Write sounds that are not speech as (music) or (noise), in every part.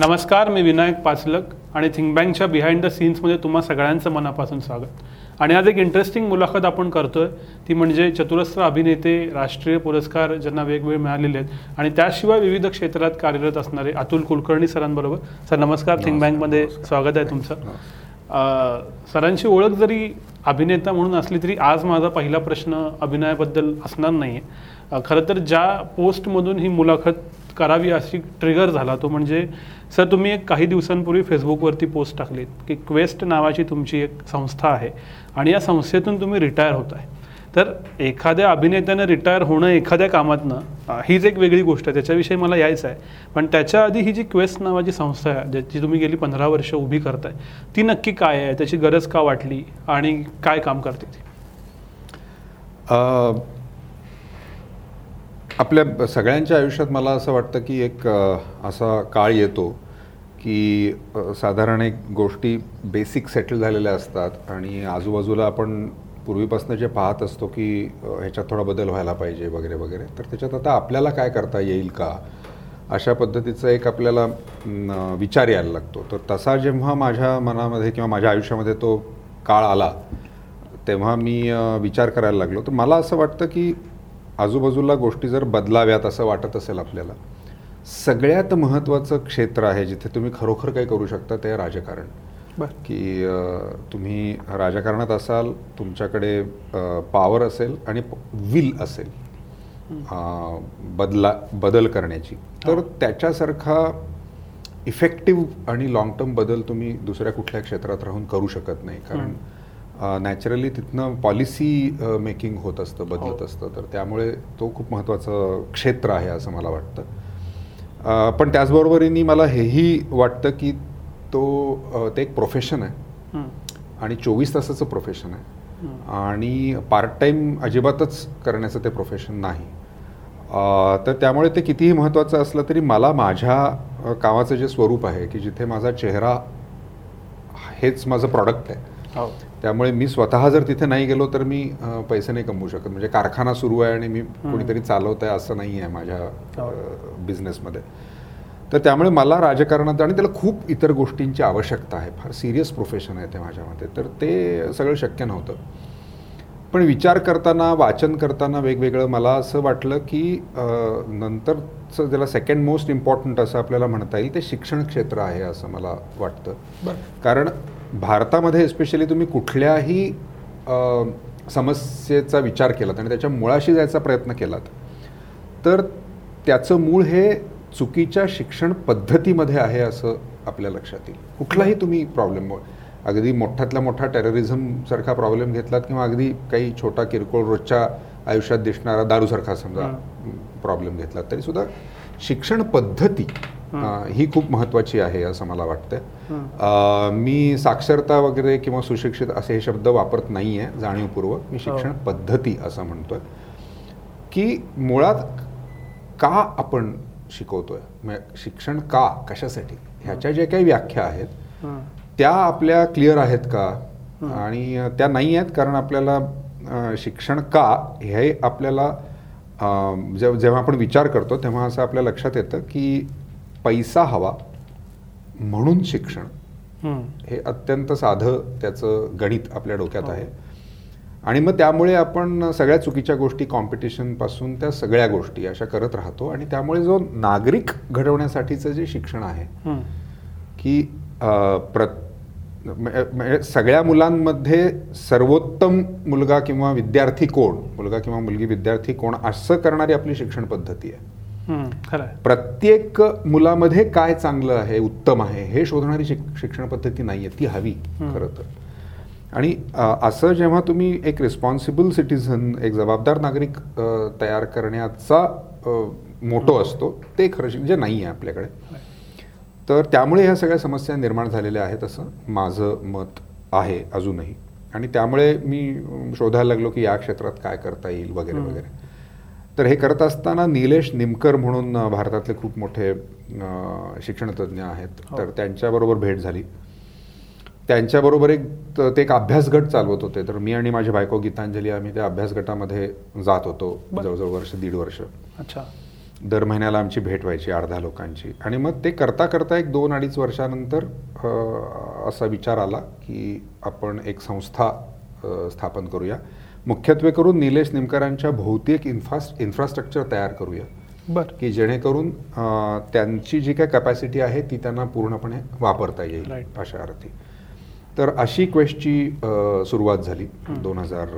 नमस्कार मी विनायक पाचलक आणि थिंक बँकच्या बिहाइंड द सीन्समध्ये तुम्हा सगळ्यांचं मनापासून स्वागत. आणि आज एक इंटरेस्टिंग मुलाखत आपण करतोय. ती म्हणजे चतुरस्र अभिनेते राष्ट्रीय पुरस्कार ज्यांना वेगवेगळे मिळालेले आहेत. आणि त्याशिवाय विविध क्षेत्रात कार्यरत असणारे अतुल कुलकर्णी सरांबरोबर. सर नमस्कार. थिंक बँकमध्ये स्वागत आहे तुमचं. सरांची ओळख जरी अभिनेता म्हणून असली तरी आज माझा पहिला प्रश्न अभिनयाबद्दल असणार नाही आहे खरं तर ज्या पोस्टमधून ही मुलाखत करावी अशी ट्रिगर झाला तो म्हणजे सर तुम्ही एक काही दिवसांपूर्वी फेसबुकवरती पोस्ट टाकलीत की क्वेस्ट नावाची तुमची एक संस्था आहे आणि या संस्थेतून तुम्ही रिटायर होत आहे तर एखाद्या अभिनेत्यानं रिटायर होणं एखाद्या कामातनं हीच एक वेगळी गोष्ट आहे. त्याच्याविषयी मला यायचं आहे. पण त्याच्या आधी ही जी क्वेस्ट नावाची संस्था आहे ज्याची तुम्ही गेली पंधरा वर्ष उभी करताय ती नक्की काय आहे? त्याची गरज का वाटली? आणि काय काम करते ती? आपल्या सगळ्यांच्या आयुष्यात मला असं वाटतं की एक असा काळ येतो की साधारण एक गोष्टी बेसिक सेटल झालेल्या असतात आणि आजूबाजूला आपण पूर्वीपासून जे पाहत असतो की ह्याच्यात थोडा बदल व्हायला पाहिजे वगैरे वगैरे तर त्याच्यात आता आपल्याला काय करता येईल का? अशा पद्धतीचा एक आपल्याला विचार यायला लागतो. तर तसा जेव्हा माझ्या मनामध्ये किंवा माझ्या आयुष्यामध्ये तो काळ आला तेव्हा मी विचार करायला लागलो. तर मला असं वाटतं की आजूबाजूला गोष्टी जर बदलाव्यात असं वाटत असेल आपल्याला सगळ्यात महत्त्वाचं क्षेत्र आहे जिथे तुम्ही खरोखर काही करू शकता ते राजकारण. की तुम्ही राजकारणात असाल तुमच्याकडे पॉवर असेल आणि विल असेल बदला बदल करण्याची. तर त्याच्यासारखा इफेक्टिव्ह आणि लाँग टर्म बदल तुम्ही दुसऱ्या कुठल्या क्षेत्रात राहून करू शकत नाही. कारण नॅचरली तिथनं पॉलिसी मेकिंग होत असतं बदलत असतं. तर त्यामुळे तो खूप महत्त्वाचं क्षेत्र आहे असं मला वाटतं. पण त्याचबरोबरीने मला हेही वाटतं की तो ते एक प्रोफेशन आहे. हं. आणि चोवीस तासाचं प्रोफेशन आहे. आणि पार्ट टाईम अजिबातच करण्याचं ते प्रोफेशन नाही. तर त्यामुळे ते कितीही महत्त्वाचं असलं तरी मला माझ्या कामाचं जे स्वरूप आहे की जिथे माझा चेहरा हेच माझं प्रॉडक्ट आहे. हो. त्यामुळे मी स्वतः जर तिथे नाही गेलो तर मी पैसे नाही कमवू शकत. म्हणजे कारखाना सुरू आहे आणि मी कोणीतरी चालवत आहे असं नाही आहे माझ्या हो. बिझनेसमध्ये तर त्यामुळे मला राजकारणात आणि त्याला खूप इतर गोष्टींची आवश्यकता आहे. फार सिरियस प्रोफेशन आहे ते माझ्यामध्ये. तर ते सगळं शक्य नव्हतं. पण विचार करताना वाचन करताना वेगवेगळं मला असं वाटलं की नंतरचं ज्याला सेकंड मोस्ट इम्पॉर्टंट असं आपल्याला म्हणता येईल ते शिक्षण क्षेत्र आहे असं मला वाटतं. कारण भारतामध्ये एस्पेशली तुम्ही कुठल्याही समस्येचा विचार केलात आणि त्याच्या मुळाशी जायचा प्रयत्न केलात तर त्याचं मूळ हे चुकीच्या शिक्षण पद्धतीमध्ये आहे असं आपल्या लक्षात येईल. कुठलाही तुम्ही प्रॉब्लेम अगदी मोठ्यातल्या मोठा टेररिझमसारखा प्रॉब्लेम घेतलात किंवा अगदी काही छोटा किरकोळ रोजच्या आयुष्यात दिसणारा दारूसारखा समजा प्रॉब्लेम घेतलात तरी सुद्धा शिक्षण पद्धती ही. खूप महत्त्वाची आहे असं मला वाटतं मी साक्षरता वगैरे किंवा सुशिक्षित असे हे शब्द वापरत नाही आहे जाणीवपूर्वक. मी शिक्षण पद्धती असं म्हणतोय. की मुळात का आपण शिकवतोय? शिक्षण का? कशासाठी? ह्याच्या ज्या काही व्याख्या आहेत हं. त्या आपल्या क्लिअर आहेत का? आणि त्या नाही आहेत कारण आपल्याला शिक्षण का हे आपल्याला अ, जेव- जेव्हा आपण विचार करतो तेव्हा असं आपल्या लक्षात येतं की पैसा हवा म्हणून शिक्षण हं. हे अत्यंत साधं त्याचं गणित आपल्या डोक्यात आहे आणि मग त्यामुळे आपण सगळ्या चुकीच्या गोष्टी कॉम्पिटिशनपासून त्या सगळ्या गोष्टी अशा करत राहतो आणि त्यामुळे जो नागरिक घडवण्यासाठीचं जे शिक्षण आहे हं. की अ, प्र म्हणजे सगळ्या मुलांमध्ये सर्वोत्तम मुलगा किंवा विद्यार्थी कोण? मुलगा किंवा मुलगी विद्यार्थी कोण? असं करणारी आपली शिक्षण पद्धती आहे. हं. प्रत्येक मुलामध्ये काय चांगलं आहे उत्तम आहे हे शोधणारी शिक शिक्षण पद्धती नाही आहे. ती हवी खरं तर. आणि असं जेव्हा तुम्ही एक रिस्पॉन्सिबल सिटीझन एक जबाबदार नागरिक तयार करण्याचा मोटो असतो ते खरं जे नाही आहे आपल्याकडे तर त्यामुळे ह्या सगळ्या समस्या निर्माण झालेल्या आहेत असं माझं मत आहे अजूनही. आणि त्यामुळे मी शोधायला लागलो की या क्षेत्रात काय करता येईल वगैरे वगैरे. तर हे करत असताना निलेश निमकर म्हणून भारतातले खूप मोठे शिक्षणतज्ज्ञ आहेत. तर त्यांच्याबरोबर भेट झाली. त्यांच्याबरोबर एक त- एक अभ्यास गट चालवत होते. तर मी आणि माझी बायको गीतांजली आम्ही त्या अभ्यास गटामध्ये जात होतो. जवळजवळ वर्ष दीड वर्ष. अच्छा. दर महिन्याला आमची भेट व्हायची अर्धा लोकांची. आणि मग ते करता करता एक दोन अडीच वर्षानंतर असा विचार आला की आपण एक संस्था स्थापन करूया. मुख्यत्वे करून निलेश निमकरांच्या भोवती एक इन्फ्रास् इन्फ्रास्ट्रक्चर तयार करूया. बरं. की जेणेकरून त्यांची जी काय कॅपॅसिटी आहे ती त्यांना पूर्णपणे वापरता येईल. अशा अर्थी. तर अशी क्वेस्टची सुरुवात झाली दोन हजार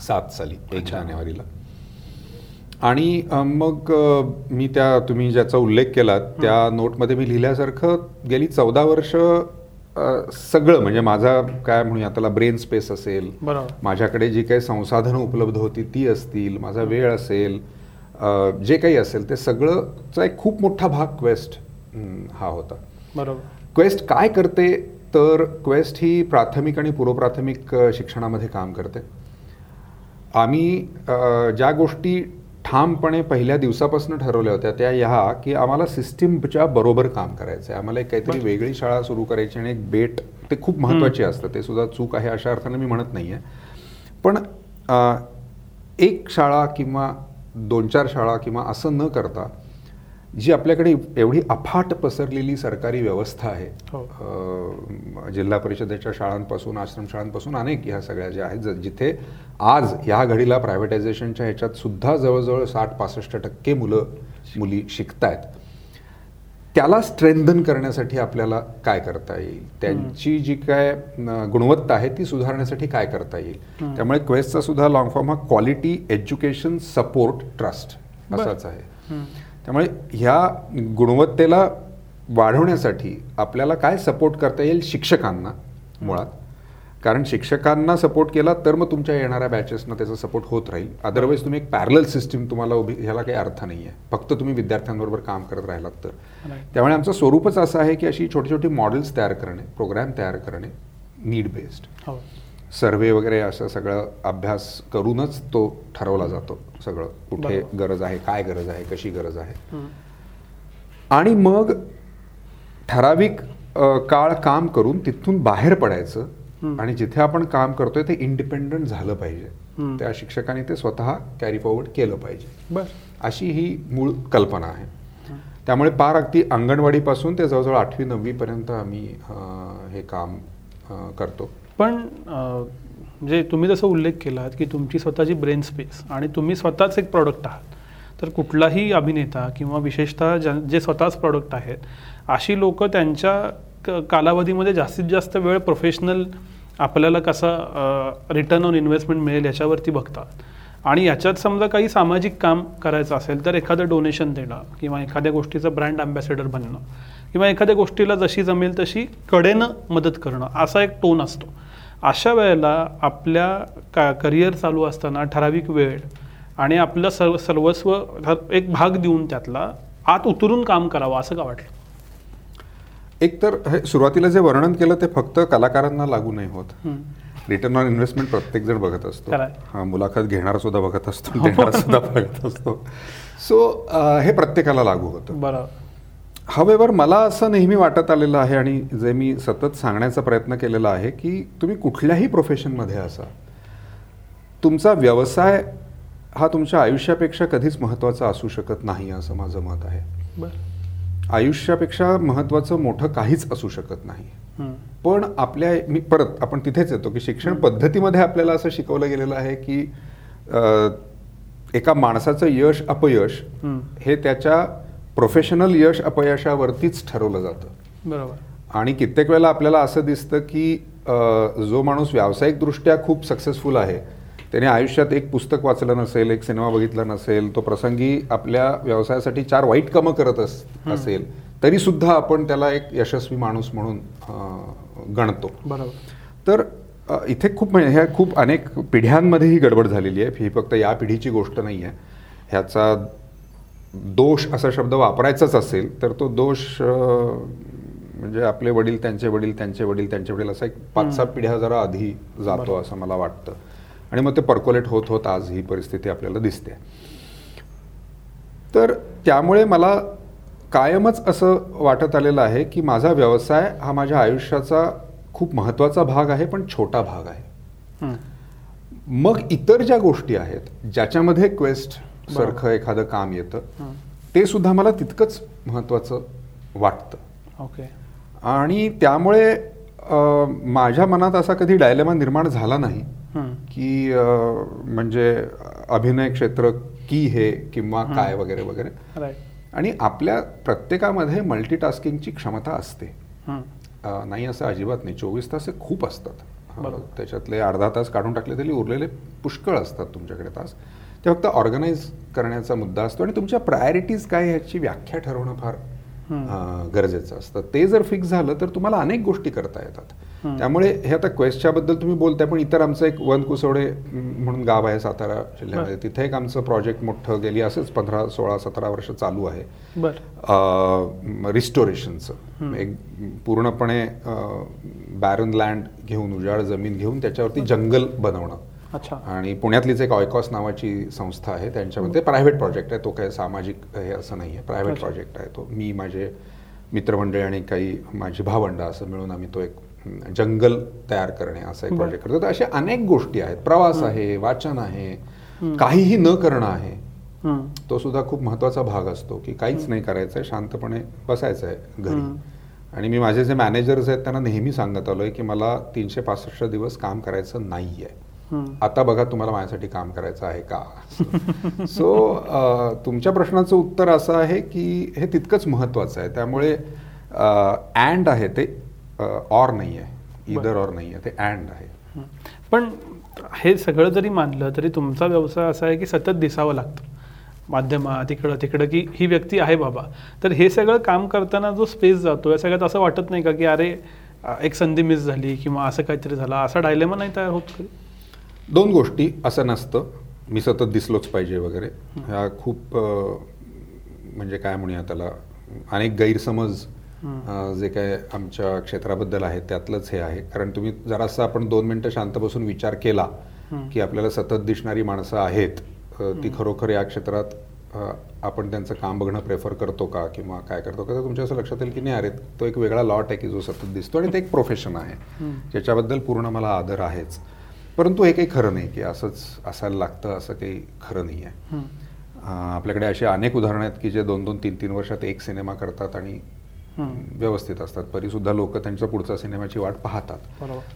सात साली एक. जानेवारीला. आणि मग मी त्या तुम्ही ज्याचा उल्लेख केला त्या नोटमध्ये मी लिहिल्यासारखं गेली चौदा वर्ष सगळं म्हणजे माझा काय म्हणूया त्याला ब्रेन स्पेस असेल. बरोबर. माझ्याकडे जी काही संसाधनं उपलब्ध होती ती असतील माझा वेळ असेल जे काही असेल ते सगळंचा एक खूप मोठा भाग क्वेस्ट हं, होता. बरोबर. क्वेस्ट काय करते? तर क्वेस्ट ही प्राथमिक आणि पूर्वप्राथमिक शिक्षणामध्ये काम करते. आम्ही ज्या गोष्टी ठामपणे पहिल्या दिवसापासून ठरवल्या होत्या त्या ह्या की आम्हाला सिस्टीमच्या बरोबर काम करायचं आहे आम्हाला एक काहीतरी. वेगळी शाळा सुरू करायची आणि एक बेट ते खूप महत्त्वाचे असतं. ते सुद्धा चूक आहे अशा अर्थानं मी म्हणत नाही आहे पण एक शाळा किंवा दोन चार शाळा किंवा असं न करता जी आपल्याकडे एवढी अफाट पसरलेली सरकारी व्यवस्था आहे हो. जिल्हा परिषदेच्या शाळांपासून आश्रमशाळांपासून अनेक ह्या सगळ्या ज्या आहेत जिथे आज ह्या घडीला प्रायव्हेटायझेशनच्या ह्याच्यात सुद्धा जवळजवळ साठ पासष्ट टक्के मुलं मुली शिकतायत त्याला स्ट्रेंथन करण्यासाठी आपल्याला काय करता येईल त्यांची जी काय गुणवत्ता आहे ती सुधारण्यासाठी काय करता येईल. त्यामुळे क्वेस्टचा सुद्धा लॉंग फॉर्म हा क्वालिटी एज्युकेशन सपोर्ट ट्रस्ट. असाच आहे. त्यामुळे ह्या गुणवत्तेला वाढवण्यासाठी आपल्याला काय सपोर्ट करता येईल शिक्षकांना मुळात? कारण शिक्षकांना सपोर्ट केला तर मग तुमच्या येणाऱ्या बॅचेसना त्याचा सपोर्ट होत राहील. अदरवाईज तुम्ही एक पॅरल सिस्टीम तुम्हाला उभी ह्याला काही अर्थ नाही आहे फक्त तुम्ही विद्यार्थ्यांबरोबर काम करत राहिलात तर. त्यामुळे आमचं स्वरूपच असं आहे की अशी छोटी छोटी मॉडेल्स तयार करणे प्रोग्राम तयार करणे नीड बेस्ड हो. सर्वे वगैरे असं सगळं अभ्यास करूनच तो ठरवला जातो सगळं कुठे. गरज आहे काय गरज आहे कशी गरज आहे. आणि मग ठराविक काळ काम करून तिथून बाहेर पडायचं. आणि जिथे आपण काम करतोय ते इंडिपेंडंट झालं पाहिजे. त्या शिक्षकांनी ते स्वतः कॅरी फॉरवर्ड केलं पाहिजे अशी ही मूळ कल्पना आहे त्यामुळे पार अगदी अंगणवाडीपासून ते जवळजवळ आठवी नववीपर्यंत आम्ही हे काम करतो पण जे म्हणजे तुम्ही जसं उल्लेख केलात की तुमची स्वतःची ब्रेन स्पेस आणि तुम्ही स्वतःच एक प्रॉडक्ट आहात. तर कुठलाही अभिनेता किंवा विशेषतः ज्या जे स्वतःच प्रॉडक्ट आहेत अशी लोक त्यांच्या क- कालावधीमध्ये जास्तीत जास्त वेळ प्रोफेशनल आपल्याला कसा रिटर्न ऑन इन्व्हेस्टमेंट मिळेल याच्यावरती बघतात. आणि याच्यात समजा काही सामाजिक काम करायचं असेल तर एखादं डोनेशन देणं किंवा एखाद्या गोष्टीचं ब्रँड अँबॅसेडर बनणं किंवा एखाद्या गोष्टीला जशी जमेल तशी कडेनं मदत करणं असा एक टोन असतो. अशा वेळेला आपल्या का करिअर चालू असताना ठराविक वेळ आणि आपलं सर्व सर्वस्व एक भाग देऊन त्यातला आत उतरून काम करावं असं का वाटलं? एक तर हे सुरुवातीला जे वर्णन केलं ते फक्त कलाकारांना लागू नाही होत. रिटर्न ऑन इन्व्हेस्टमेंट प्रत्येक जण बघत असतो. हा मुलाखत घेणारा सुद्धा बघत असतो देणारा सुद्धा बघत असतो. सो हे प्रत्येकाला लागू होतं. बरं हवेवर मला असं नेहमी वाटत आलेलं आहे आणि जे मी सतत सांगण्याचा प्रयत्न केलेला आहे की तुम्ही कुठल्याही प्रोफेशनमध्ये असा. तुमचा व्यवसाय हा तुमच्या आयुष्यापेक्षा कधीच महत्त्वाचा असू शकत नाही असं माझं मत आहे. बरं. आयुष्यापेक्षा महत्त्वाचं मोठं काहीच असू शकत नाही. पण आपल्या मी परत आपण तिथेच येतो की शिक्षण पद्धतीमध्ये आपल्याला असं शिकवलं गेलेलं आहे की एका माणसाचं यश अपयश. हे त्याच्या प्रोफेशनल यश अपयशावरतीच ठरवलं जातं. बरोबर. आणि कित्येक वेळेला आपल्याला असं दिसतं की जो माणूस व्यावसायिकदृष्ट्या खूप सक्सेसफुल आहे त्याने आयुष्यात एक पुस्तक वाचलं नसेल एक सिनेमा बघितला नसेल तो प्रसंगी आपल्या व्यवसायासाठी चार वाईट कामं करत अस असेल तरी सुद्धा आपण त्याला एक यशस्वी माणूस म्हणून गणतो. बरोबर. तर इथे खूप म्हणजे ह्या खूप अनेक पिढ्यांमध्ये ही गडबड झालेली आहे. ही फक्त या पिढीची गोष्ट नाही आहे ह्याचा दोष असा शब्द वापरायचाच असेल तर तो दोष म्हणजे आपले वडील त्यांचे वडील त्यांचे वडील त्यांचे वडील असा एक पाच सात पिढ्या जरा आधी जातो. असं मला वाटतं आणि मग ते पर्कोलेट होत होत आज ही परिस्थिती आपल्याला दिसते तर त्यामुळे मला कायमच असं वाटत आलेलं आहे की माझा व्यवसाय हा माझ्या आयुष्याचा खूप महत्त्वाचा भाग आहे पण छोटा भाग आहे. मग इतर ज्या गोष्टी आहेत ज्याच्यामध्ये क्वेस्ट सारखं एखादं काम येतं. ते सुद्धा मला तितकंच महत्त्वाचं वाटतं. ओके. आणि त्यामुळे माझ्या मनात असा कधी डायलेमा निर्माण झाला नाही. की म्हणजे अभिनय क्षेत्र की हे किंवा काय वगैरे वगैरे. आणि आपल्या प्रत्येकामध्ये मल्टीटास्किंगची क्षमता असते. नाही असं अजिबात नाही. चोवीस तास हे खूप असतात. त्याच्यातले अर्धा तास काढून टाकले तरी उरलेले पुष्कळ असतात तुमच्याकडे तास. ते फक्त ऑर्गनाईज करण्याचा मुद्दा असतो आणि तुमच्या प्रायोरिटीज काय ह्याची व्याख्या ठरवणं फार गरजेचं असतं. ते जर फिक्स झालं तर तुम्हाला अनेक गोष्टी करता येतात. त्यामुळे हे आता क्वेस्टच्या बद्दल तुम्ही बोलताय पण इतर आमचं एक वन कुसवडे म्हणून गाव आहे सातारा जिल्ह्यामध्ये. तिथे एक आमचं प्रोजेक्ट मोठं गेली असंच पंधरा सोळा सतरा वर्ष चालू आहे. रिस्टोरेशनचं. एक पूर्णपणे बॅरन लँड घेऊन उजाड जमीन घेऊन त्याच्यावरती जंगल बनवणं. अच्छा. आणि पुण्यातलीच एक ऑयकॉस नावाची संस्था आहे त्यांच्यामध्ये. प्रायव्हेट प्रोजेक्ट आहे. तो काही सामाजिक हे असं नाही आहे. प्रायव्हेट. प्रोजेक्ट आहे तो. मी माझे मित्रमंडळी आणि काही माझी भावंड असं मिळून आम्ही तो एक जंगल तयार करणे असा एक. प्रोजेक्ट करतो. तर असे अनेक गोष्टी आहेत. प्रवास आहे वाचन आहे काहीही न करणं आहे. तो सुद्धा खूप महत्त्वाचा भाग असतो की काहीच नाही करायचं आहे शांतपणे बसायचं आहे घरी. आणि मी माझे जे मॅनेजर्स आहेत त्यांना नेहमी सांगत आलोय की मला तीनशे पासष्ट दिवस काम करायचं नाही आहे. आता बघा तुम्हाला माझ्यासाठी काम करायचं आहे का? सो तुमच्या प्रश्नाचं उत्तर असं आहे की हे तितकंच महत्त्वाचं आहे. त्यामुळे अँड आहे ते ऑर नाही आहे. इदर ऑर नाही आहे. ते अँड आहे. पण हे सगळं जरी मानलं तरी तुमचा व्यवसाय असा आहे की सतत दिसावं लागतं. माध्यमात इकडं तिकडं की ही व्यक्ती आहे बाबा. तर हे सगळं काम करताना जो स्पेस जातो या सगळ्यात असं वाटत नाही का की अरे एक संधी मिस झाली किंवा असं काहीतरी झालं. असा डायलेमा नाही तयार होत दोन गोष्टी असं नसतं. मी सतत दिसलोच पाहिजे वगैरे. ह्या खूप म्हणजे काय म्हणूया त्याला अनेक गैरसमज जे काय आमच्या क्षेत्राबद्दल आहे त्यातलंच हे आहे. कारण तुम्ही जरासं आपण दोन मिनटं शांत बसून विचार केला की आपल्याला सतत दिसणारी माणसं आहेत ती खरोखर या क्षेत्रात आपण त्यांचं काम बघणं प्रेफर करतो का किंवा काय करतो का तर तुमच्या असं लक्षात येईल की नाही अरे तो एक वेगळा लॉट आहे की जो सतत दिसतो आणि ते एक प्रोफेशन आहे. ज्याच्याबद्दल पूर्ण मला आदर आहेच. परंतु हे काही खरं नाही की असंच असायला लागतं असं काही खरं नाही आहे हं. आपल्याकडे अशी अनेक उदाहरणं आहेत की जे दोन दोन तीन तीन वर्षात एक सिनेमा करतात आणि. व्यवस्थित असतात तरीसुद्धा लोक त्यांच्या पुढच्या सिनेमाची वाट पाहतात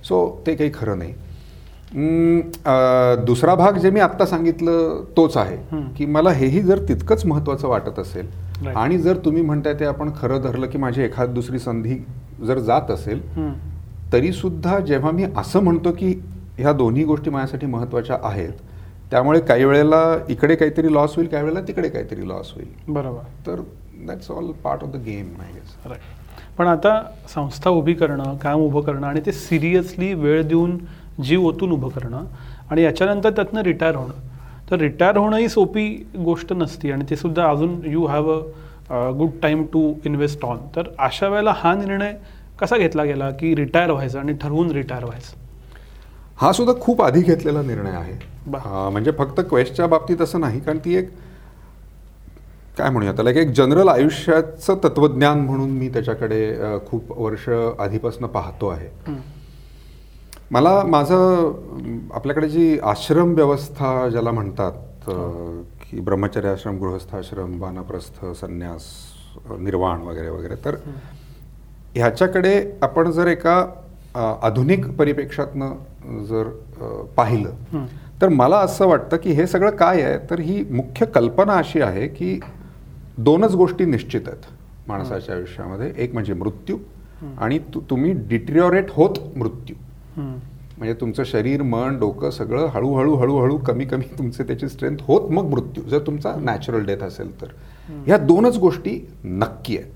सो ते काही खरं नाही दुसरा भाग जे मी आत्ता सांगितलं तोच आहे. की मला हेही जर तितकंच महत्त्वाचं वाटत असेल. आणि जर तुम्ही म्हणताय ते आपण खरं धरलं की माझी एखाद दुसरी संधी जर जात असेल हं. तरी सुद्धा जेव्हा मी असं म्हणतो की ह्या दोन्ही गोष्टी माझ्यासाठी महत्त्वाच्या आहेत. त्यामुळे काही वेळेला इकडे काहीतरी लॉस होईल काही वेळेला तिकडे काहीतरी लॉस होईल. बरोबर. तर that's all part of the game I guess पण आता संस्था उभी करणं काम उभं करणं आणि ते सिरियसली वेळ देऊन जीव ओतून उभं करणं आणि याच्यानंतर त्यातनं रिटायर होणं. तर रिटायर होणं ही सोपी गोष्ट नसती आणि ते सुद्धा अजून you have a good time to invest on तर अशा वेळेला हा निर्णय कसा घेतला गेला की रिटायर व्हायचं आणि ठरवून रिटायर व्हायचं? हा सुद्धा खूप आधी घेतलेला निर्णय आहे. म्हणजे फक्त क्वेस्टच्या बाबतीत असं नाही कारण ती एक काय म्हणूया त्याला एक- जनरल आयुष्याचं तत्वज्ञान म्हणून मी त्याच्याकडे खूप वर्ष आधीपासून पाहतो आहे. मला माझं आपल्याकडे जी आश्रम व्यवस्था ज्याला म्हणतात की ब्रह्मचर्य आश्रम गृहस्थाश्रम वानप्रस्थ संन्यास निर्वाण वगैरे वगैरे तर ह्याच्याकडे आपण जर एका आधुनिक परिप्रेक्षातनं जर पाहिलं. तर मला असं वाटतं की हे सगळं काय आहे तर ही मुख्य कल्पना अशी आहे की दोनच गोष्टी निश्चित आहेत माणसाच्या आयुष्यामध्ये. एक म्हणजे मृत्यू आणि तु- तुम्ही डिट्रिओरेट होत मृत्यू. म्हणजे तुमचं शरीर मन डोकं सगळं हळूहळू हळूहळू कमी कमी तुमचे त्याची स्ट्रेंथ होत मग मृत्यू. जर तुमचा नॅचरल डेथ असेल तर. ह्या दोनच गोष्टी नक्की आहेत.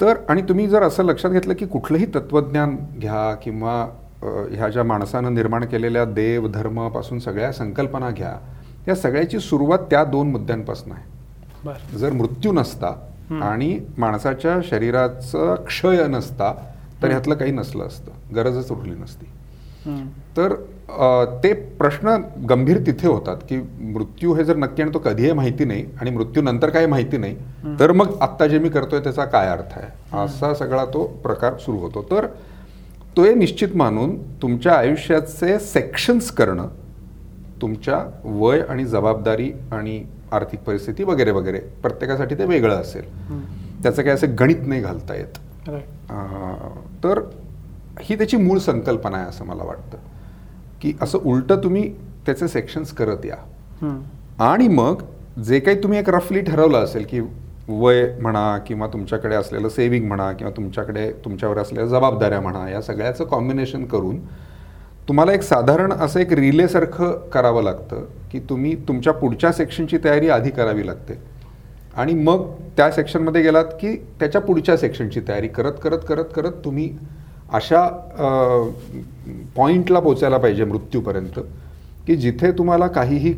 तर आणि तुम्ही जर असं लक्षात घेतलं की कुठलंही तत्वज्ञान घ्या किंवा ह्या ज्या माणसानं निर्माण केलेल्या देव धर्मापासून सगळ्या संकल्पना घ्या या सगळ्याची सुरुवात त्या दोन मुद्द्यांपासून आहे. जर मृत्यू नसता आणि माणसाच्या शरीराचा क्षय नसता तर ह्यातलं काही नसलं असतं. गरजच उठली नसती. तर ते प्रश्न गंभीर तिथे होतात की मृत्यू हे जर नक्की आणि तो कधी आहे माहिती नाही आणि मृत्यू नंतर काही माहिती नाही तर मग आत्ता जे मी करतोय त्याचा काय अर्थ आहे? असा सगळा तो प्रकार सुरू होतो. तर तो हे निश्चित मानून तुमच्या आयुष्याचे सेक्शन्स करणं तुमच्या वय आणि जबाबदारी आणि आर्थिक परिस्थिती वगैरे वगैरे प्रत्येकासाठी ते वेगळं असेल. त्याचं काही असं गणित नाही घालता येत. तर ही त्याची मूळ संकल्पना आहे असं मला वाटतं. की असं उलटं तुम्ही त्याचे सेक्शन्स करत या. आणि मग जे काही तुम्ही एक रफली ठरवलं असेल की वय म्हणा किंवा तुमच्याकडे असलेलं सेविंग म्हणा किंवा तुमच्याकडे तुमच्यावर असलेल्या जबाबदाऱ्या म्हणा या सगळ्याचं कॉम्बिनेशन करून तुम्हाला एक साधारण असं एक रिलेसारखं करावं लागतं की तुम्ही तुमच्या पुढच्या सेक्शनची तयारी आधी करावी लागते. आणि मग त्या सेक्शनमध्ये गेलात की त्याच्या पुढच्या सेक्शनची तयारी करत करत करत करत तुम्ही अशा पॉईंटला पोचायला पाहिजे मृत्यूपर्यंत की जिथे तुम्हाला काहीही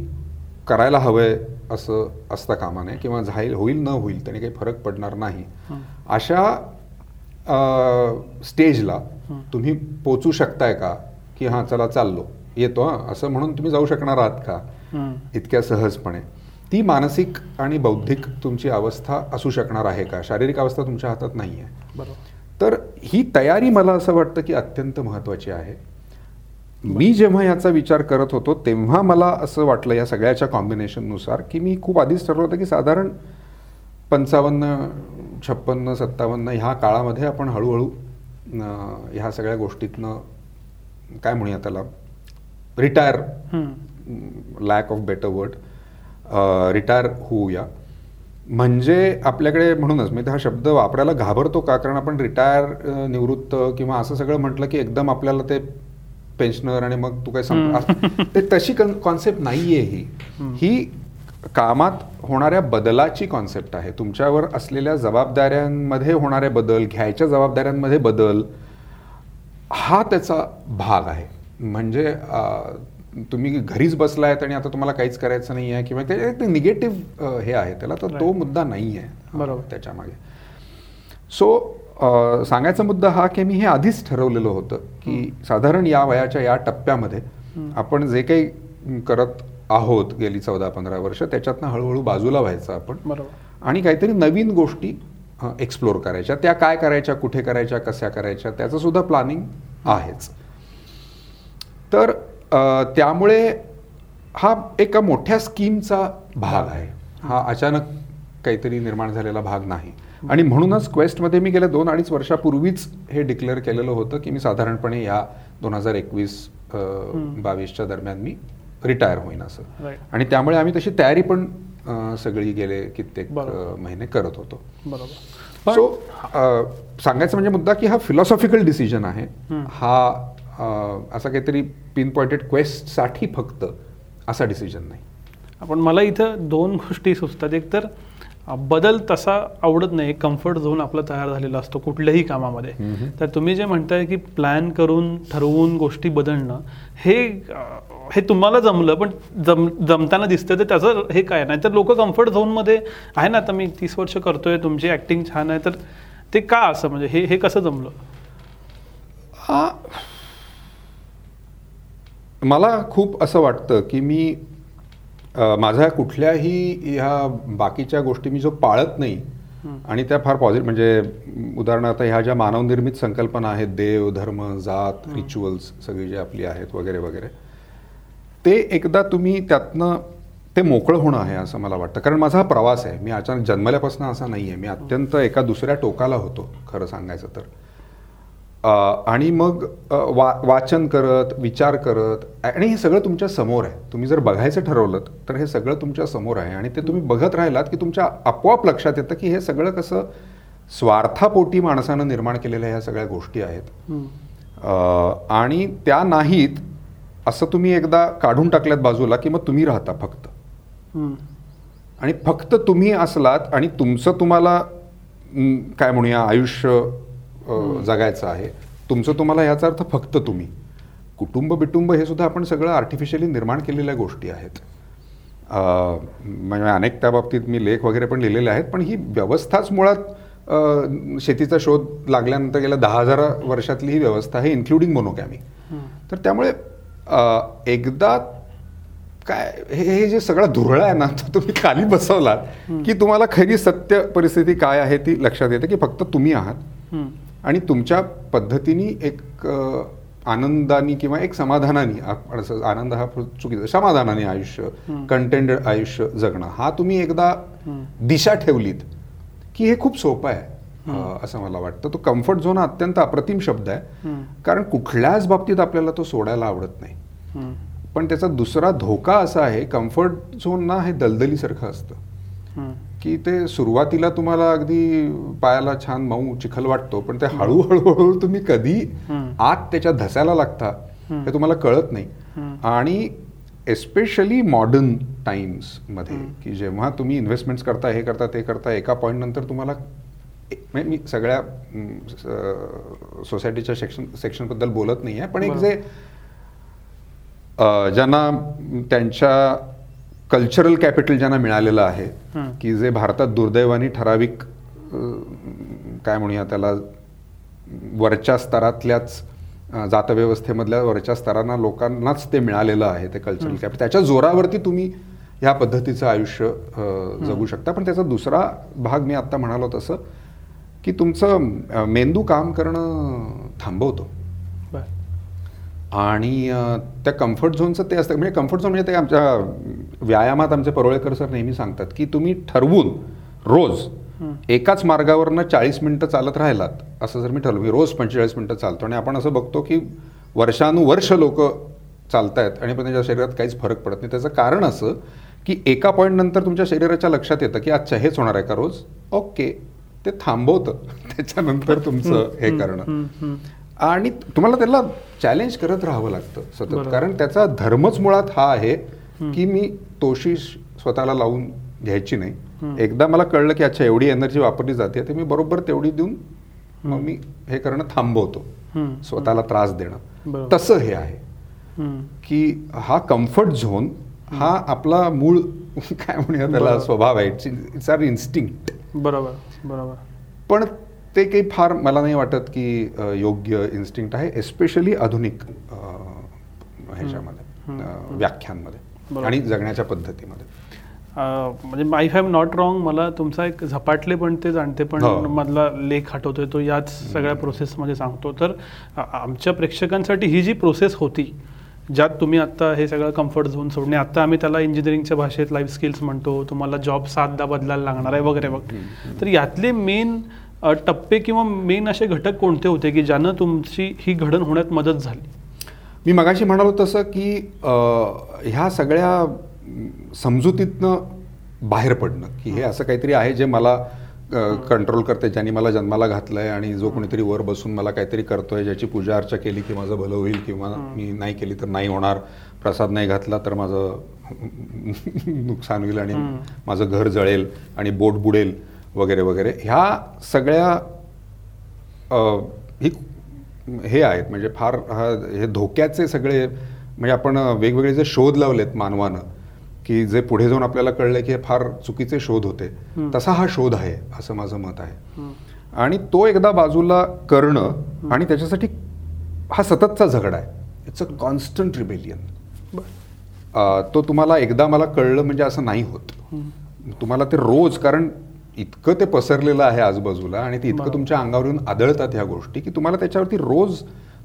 करायला हवंय असं असता कामा नये किंवा झाईल होईल न होईल त्याने काही फरक पडणार नाही अशा स्टेजला तुम्ही पोचू शकताय का? की हां चला चाललो येतो हां असं म्हणून तुम्ही जाऊ शकणार आहात का? इतक्या सहजपणे. ती मानसिक आणि बौद्धिक तुमची अवस्था असू शकणार आहे का? शारीरिक अवस्था तुमच्या हातात नाही आहे बरोबर. तर ही तयारी मला असं वाटतं की अत्यंत महत्त्वाची आहे. मी जेव्हा याचा विचार करत होतो तेव्हा मला असं वाटलं या सगळ्याच्या कॉम्बिनेशननुसार की मी खूप आधीच ठरवलं होतं की साधारण पंचावन्न छप्पन्न सत्तावन्न ह्या काळामध्ये आपण हळूहळू ह्या सगळ्या गोष्टीतनं काय म्हणूया त्याला? Retire lack of better word retire होऊया. म्हणजे आपल्याकडे म्हणूनच मी हा शब्द वापरायला घाबरतो का? कारण आपण रिटायर निवृत्त किंवा असं सगळं म्हटलं की एकदम आपल्याला ते पेन्शनर आणि मग तू काय संप ते तशी कॉन्सेप्ट नाहीये ही. ही कामात होणाऱ्या बदलाची कॉन्सेप्ट आहे. तुमच्यावर असलेल्या जबाबदाऱ्यांमध्ये होणारे बदल घ्यायच्या जबाबदाऱ्यांमध्ये बदल हा त्याचा भाग आहे. म्हणजे तुम्ही घरीच बसलायत आणि आता तुम्हाला काहीच करायचं नाही आहे किंवा ते निगेटिव्ह हे आहे त्याला तर तो मुद्दा नाही आहे. बरोबर. त्याच्यामागे. सो सांगायचा मुद्दा हा की मी हे आधीच ठरवलेलं होतं की साधारण या वयाच्या या टप्प्यामध्ये आपण जे काही करत आहोत गेली चौदा पंधरा वर्ष त्याच्यातनं हळूहळू बाजूला व्हायचं आपण. बरोबर. आणि काहीतरी नवीन गोष्टी एक्सप्लोर करायच्या. त्या काय करायच्या कुठे करायच्या कशा करायच्या त्याचं सुद्धा प्लॅनिंग आहेच. तर त्यामुळे हा एका मोठ्या स्कीमचा भाग आहे. हा अचानक काहीतरी निर्माण झालेला भाग नाही. आणि म्हणूनच क्वेस्टमध्ये मी गेल्या दोन अडीच वर्षापूर्वीच हे डिक्लेअर केलेलं होतं की मी साधारणपणे या दोन हजार एकवीस बावीसच्या दरम्यान मी रिटायर होईन असं. आणि त्यामुळे आम्ही तशी तयारी पण सगळी गेले कित्येक महिने करत होतो. बरोबर. सो सांगायचं म्हणजे मुद्दा की हा फिलॉसॉफिकल डिसिजन आहे. हा असा काहीतरी पिन पॉइंटेड क्वेस्टसाठी फक्त असा डिसिजन नाही. आपण मला इथं दोन गोष्टी सुचतात. एक तर बदल तसा आवडत नाही. कम्फर्ट झोन आपला तयार झालेला असतो कुठल्याही कामामध्ये. तर तुम्ही जे म्हणताय की प्लॅन करून ठरवून गोष्टी बदलणं हे हे तुम्हाला जमलं पण जम जमताना दिसतं तर त्याचं हे काय? नाही तर लोक कम्फर्ट झोनमध्ये आहे ना आता मी तीस वर्ष करतोय तुमची ॲक्टिंग छान आहे तर ते का असं? म्हणजे हे हे कसं जमलं? मला खूप असं वाटतं की मी माझ्या कुठल्याही ह्या बाकीच्या गोष्टी मी जो पाळत नाही आणि त्या फार पॉझिटिव्ह म्हणजे उदाहरणार्थ ह्या ज्या मानवनिर्मित संकल्पना आहेत देव धर्म जात रिच्युअल्स सगळी जी आपली आहेत वगैरे वगैरे ते एकदा तुम्ही त्यातनं ते मोकळं होणं आहे असं मला वाटतं. कारण माझा हा प्रवास आहे. मी अचानक जन्मल्यापासून असा नाही आहे मी अत्यंत एका दुसऱ्या टोकाला होतो खरं सांगायचं तर. आणि मग वा वाचन करत विचार करत आणि हे सगळं तुमच्यासमोर आहे. तुम्ही जर बघायचं ठरवलं तर हे सगळं तुमच्यासमोर आहे. आणि ते तुम्ही बघत राहिलात की तुमच्या आपोआप लक्षात येतं की हे सगळं कसं स्वार्थापोटी माणसानं निर्माण केलेल्या ह्या सगळ्या गोष्टी आहेत. आणि त्या नाहीत असं तुम्ही एकदा काढून टाकल्यात बाजूला की मग तुम्ही राहता फक्त. आणि फक्त तुम्ही असलात आणि तुमचं तुम्हाला काय म्हणूया आयुष्य जगायचं आहे. तुमचं तुम्हाला याचा अर्थ फक्त तुम्ही. कुटुंब बिटुंब हे सुद्धा आपण सगळं आर्टिफिशियली निर्माण केलेल्या गोष्टी आहेत. म्हणजे अनेक त्या बाबतीत मी लेख वगैरे पण लिहिलेले आहेत पण ही व्यवस्थाच मुळात शेतीचा शोध लागल्यानंतर गेल्या दहा हजार वर्षातली ही व्यवस्था आहे इन्क्लुडिंग मोनोकॅमी तर त्यामुळे एकदा काय हे जे सगळं धुरळं आहे ना (laughs) तो तुम्ही खाली बसवलात की तुम्हाला खरी सत्य परिस्थिती काय आहे ती लक्षात येते की फक्त तुम्ही आहात. आणि तुमच्या पद्धतीने एक आनंदानी किंवा एक समाधानाने आनंद हा चुकीचा समाधानाने आयुष्य कंटेंटेड आयुष्य जगणं हा तुम्ही एकदा दिशा ठेवलीत की हे खूप सोपं आहे असं मला वाटतं. तो कम्फर्ट झोन हा अत्यंत अप्रतिम शब्द आहे. कारण कुठल्याच बाबतीत आपल्याला तो सोडायला आवडत नाही. पण त्याचा दुसरा धोका असा आहे कम्फर्ट झोन ना हे दलदलीसारखं असतं. की ते सुरुवातीला तुम्हाला अगदी पायाला छान मऊ चिखल वाटतो पण ते हळूहळू तुम्ही कधी. आत त्याच्या धसायला लागता हे तुम्हाला कळत नाही. आणि एस्पेशली मॉडर्न टाइम्समध्ये की जेव्हा तुम्ही इन्व्हेस्टमेंट्स करता हे करता ते करता एका पॉईंट नंतर तुम्हाला मी सगळ्या सोसायटीच्या सेक्शन सेक्शनबद्दल बोलत नाही आहे पण एक जे ज्यांना त्यांच्या कल्चरल कॅपिटल ज्यांना मिळालेलं आहे. की जे भारतात दुर्दैवाने ठराविक काय म्हणूया त्याला वरच्या स्तरातल्याच जातव्यवस्थेमधल्या वरच्या स्तरांना लोकांनाच ते मिळालेलं आहे ते कल्चरल कॅपिटल. त्याच्या जोरावरती तुम्ही ह्या पद्धतीचं आयुष्य जगू शकता. पण त्याचा दुसरा भाग मी आत्ता म्हणालो तसं की तुमचं मेंदू काम करणं थांबवतो. आणि त्या कम्फर्ट झोनचं ते असतं. म्हणजे कम्फर्ट झोन म्हणजे ते आमच्या व्यायामात आमचे परोळेकर सर नेहमी सांगतात की तुम्ही ठरवून रोज एकाच मार्गावरनं चाळीस मिनिटं चालत राहिलात असं जर मी ठरवलं मी रोज पंचेचाळीस मिनिटं चालतो आणि आपण असं बघतो की वर्षानुवर्ष लोक चालतायत आणि पण त्यांच्या शरीरात काहीच फरक पडत नाही. त्याचं कारण असं की एका पॉईंट नंतर तुमच्या शरीराच्या लक्षात येतं की अच्छा हेच होणार आहे का रोज? ओके. ते थांबवतं. (laughs) त्याच्यानंतर तुमचं हे करणं. आणि तुम्हाला त्याला चॅलेंज करत राहावं लागतं सतत. कारण त्याचा धर्मच मुळात हा आहे की मी तोशी स्वतःला लावून घ्यायची नाही. एकदा मला कळलं की अच्छा एवढी एनर्जी वापरली जाते तर मी बरोबर तेवढी देऊन मग मी हे करणं थांबवतो. स्वतःला त्रास देणं. तसं हे आहे. की हा कम्फर्ट झोन हा आपला मूळ (laughs) काय म्हणूया त्याला. स्वभाव आहे. इट्स आर इन्स्टिंक्ट बरोबर बरोबर. पण ते काही फार मला नाही वाटत की योग्य इन्स्टिंक्ट आहे एस्पेशली आधुनिक ह्याच्यामध्ये व्याख्यांमध्ये. आणि जगण्याच्या पद्धतीमध्ये. म्हणजे आय हॅव नॉट रॉंग मला तुमचा एक झपाटले पण ते जाणते पण हो. मधला लेख आठवतोय तो याच सगळ्या प्रोसेसमध्ये सांगतो. तर आमच्या प्रेक्षकांसाठी ही जी प्रोसेस होती ज्यात तुम्ही आत्ता हे सगळं कम्फर्ट झोन सोडणे आत्ता आम्ही त्याला इंजिनिअरिंगच्या भाषेत लाईफ स्किल्स म्हणतो तुम्हाला जॉब सातदा बदलायला लागणार आहे वगैरे वगैरे. तर यातले मेन टप्पे किंवा मेन असे घटक कोणते होते की ज्यानं तुमची ही घडण होण्यात मदत झाली? मी मगाशी म्हणालो तसं की ह्या सगळ्या समजुतीतनं बाहेर पडणं की हे असं काहीतरी आहे जे मला कंट्रोल करते ज्यांनी मला जन्माला घातलंय आणि जो कोणीतरी वर बसून मला काहीतरी करतोय ज्याची पूजा अर्चा केली की माझं भलं होईल किंवा मी नाही केली तर नाही होणार प्रसाद नाही घातला तर माझं (laughs) नुकसान होईल आणि माझं घर जळेल आणि बोट बुडेल वगैरे वगैरे. ह्या सगळ्या ही हे आहेत. म्हणजे फार हा हे धोक्याचे सगळे म्हणजे आपण वेगवेगळे जे शोध लावलेत मानवानं की जे पुढे जाऊन आपल्याला कळलं की हे फार चुकीचे शोध होते. तसा हा शोध आहे असं माझं मत आहे. आणि तो एकदा बाजूला करणं आणि त्याच्यासाठी हा सततचा झगडा आहे. इट्स अ कॉन्स्टंट रिबेलियन तो तुम्हाला एकदा मला कळलं म्हणजे असं नाही होत. तुम्हाला ते रोज कारण इतकं ते पसरलेलं आहे आजूबाजूला आणि ते इतकं. तुमच्या अंगावर येऊन आदळतात ह्या गोष्टी की तुम्हाला त्याच्यावरती रोज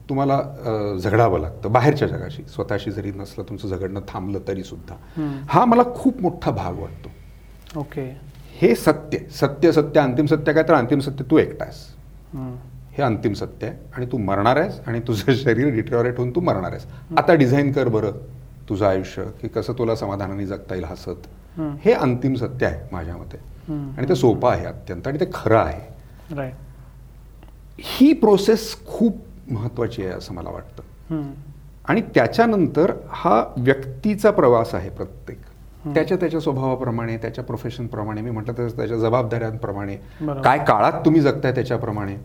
तुम्हाला झगडावं लागतं बाहेरच्या जगाशी स्वतःशी जरी नसलं तुमचं झगडणं थांबलं तरी सुद्धा. हा मला खूप मोठा भाग वाटतो ओके हे सत्य सत्य सत्य अंतिम सत्य काय तर अंतिम सत्य तू एकटास हम्म. हे अंतिम सत्य आहे आणि तू मरणार आहेस आणि तुझं (laughs) शरीर डिटोरेट होऊन तू मरणार आहेस आता डिझाईन कर बरं तुझं आयुष्य की कसं तुला समाधानाने जगता येईल हसत. हे अंतिम सत्य आहे माझ्या मते. आणि ते सोपं आहे अत्यंत आणि ते खरं आहे. ही प्रोसेस खूप महत्वाची आहे असं मला वाटतं. आणि त्याच्यानंतर हा व्यक्तीचा प्रवास आहे प्रत्येक. त्याच्या त्याच्या स्वभावाप्रमाणे त्याच्या प्रोफेशनप्रमाणे मी म्हटलं तसं त्याच्या जबाबदाऱ्यांप्रमाणे. काय काळात तुम्ही जगताय त्याच्याप्रमाणे.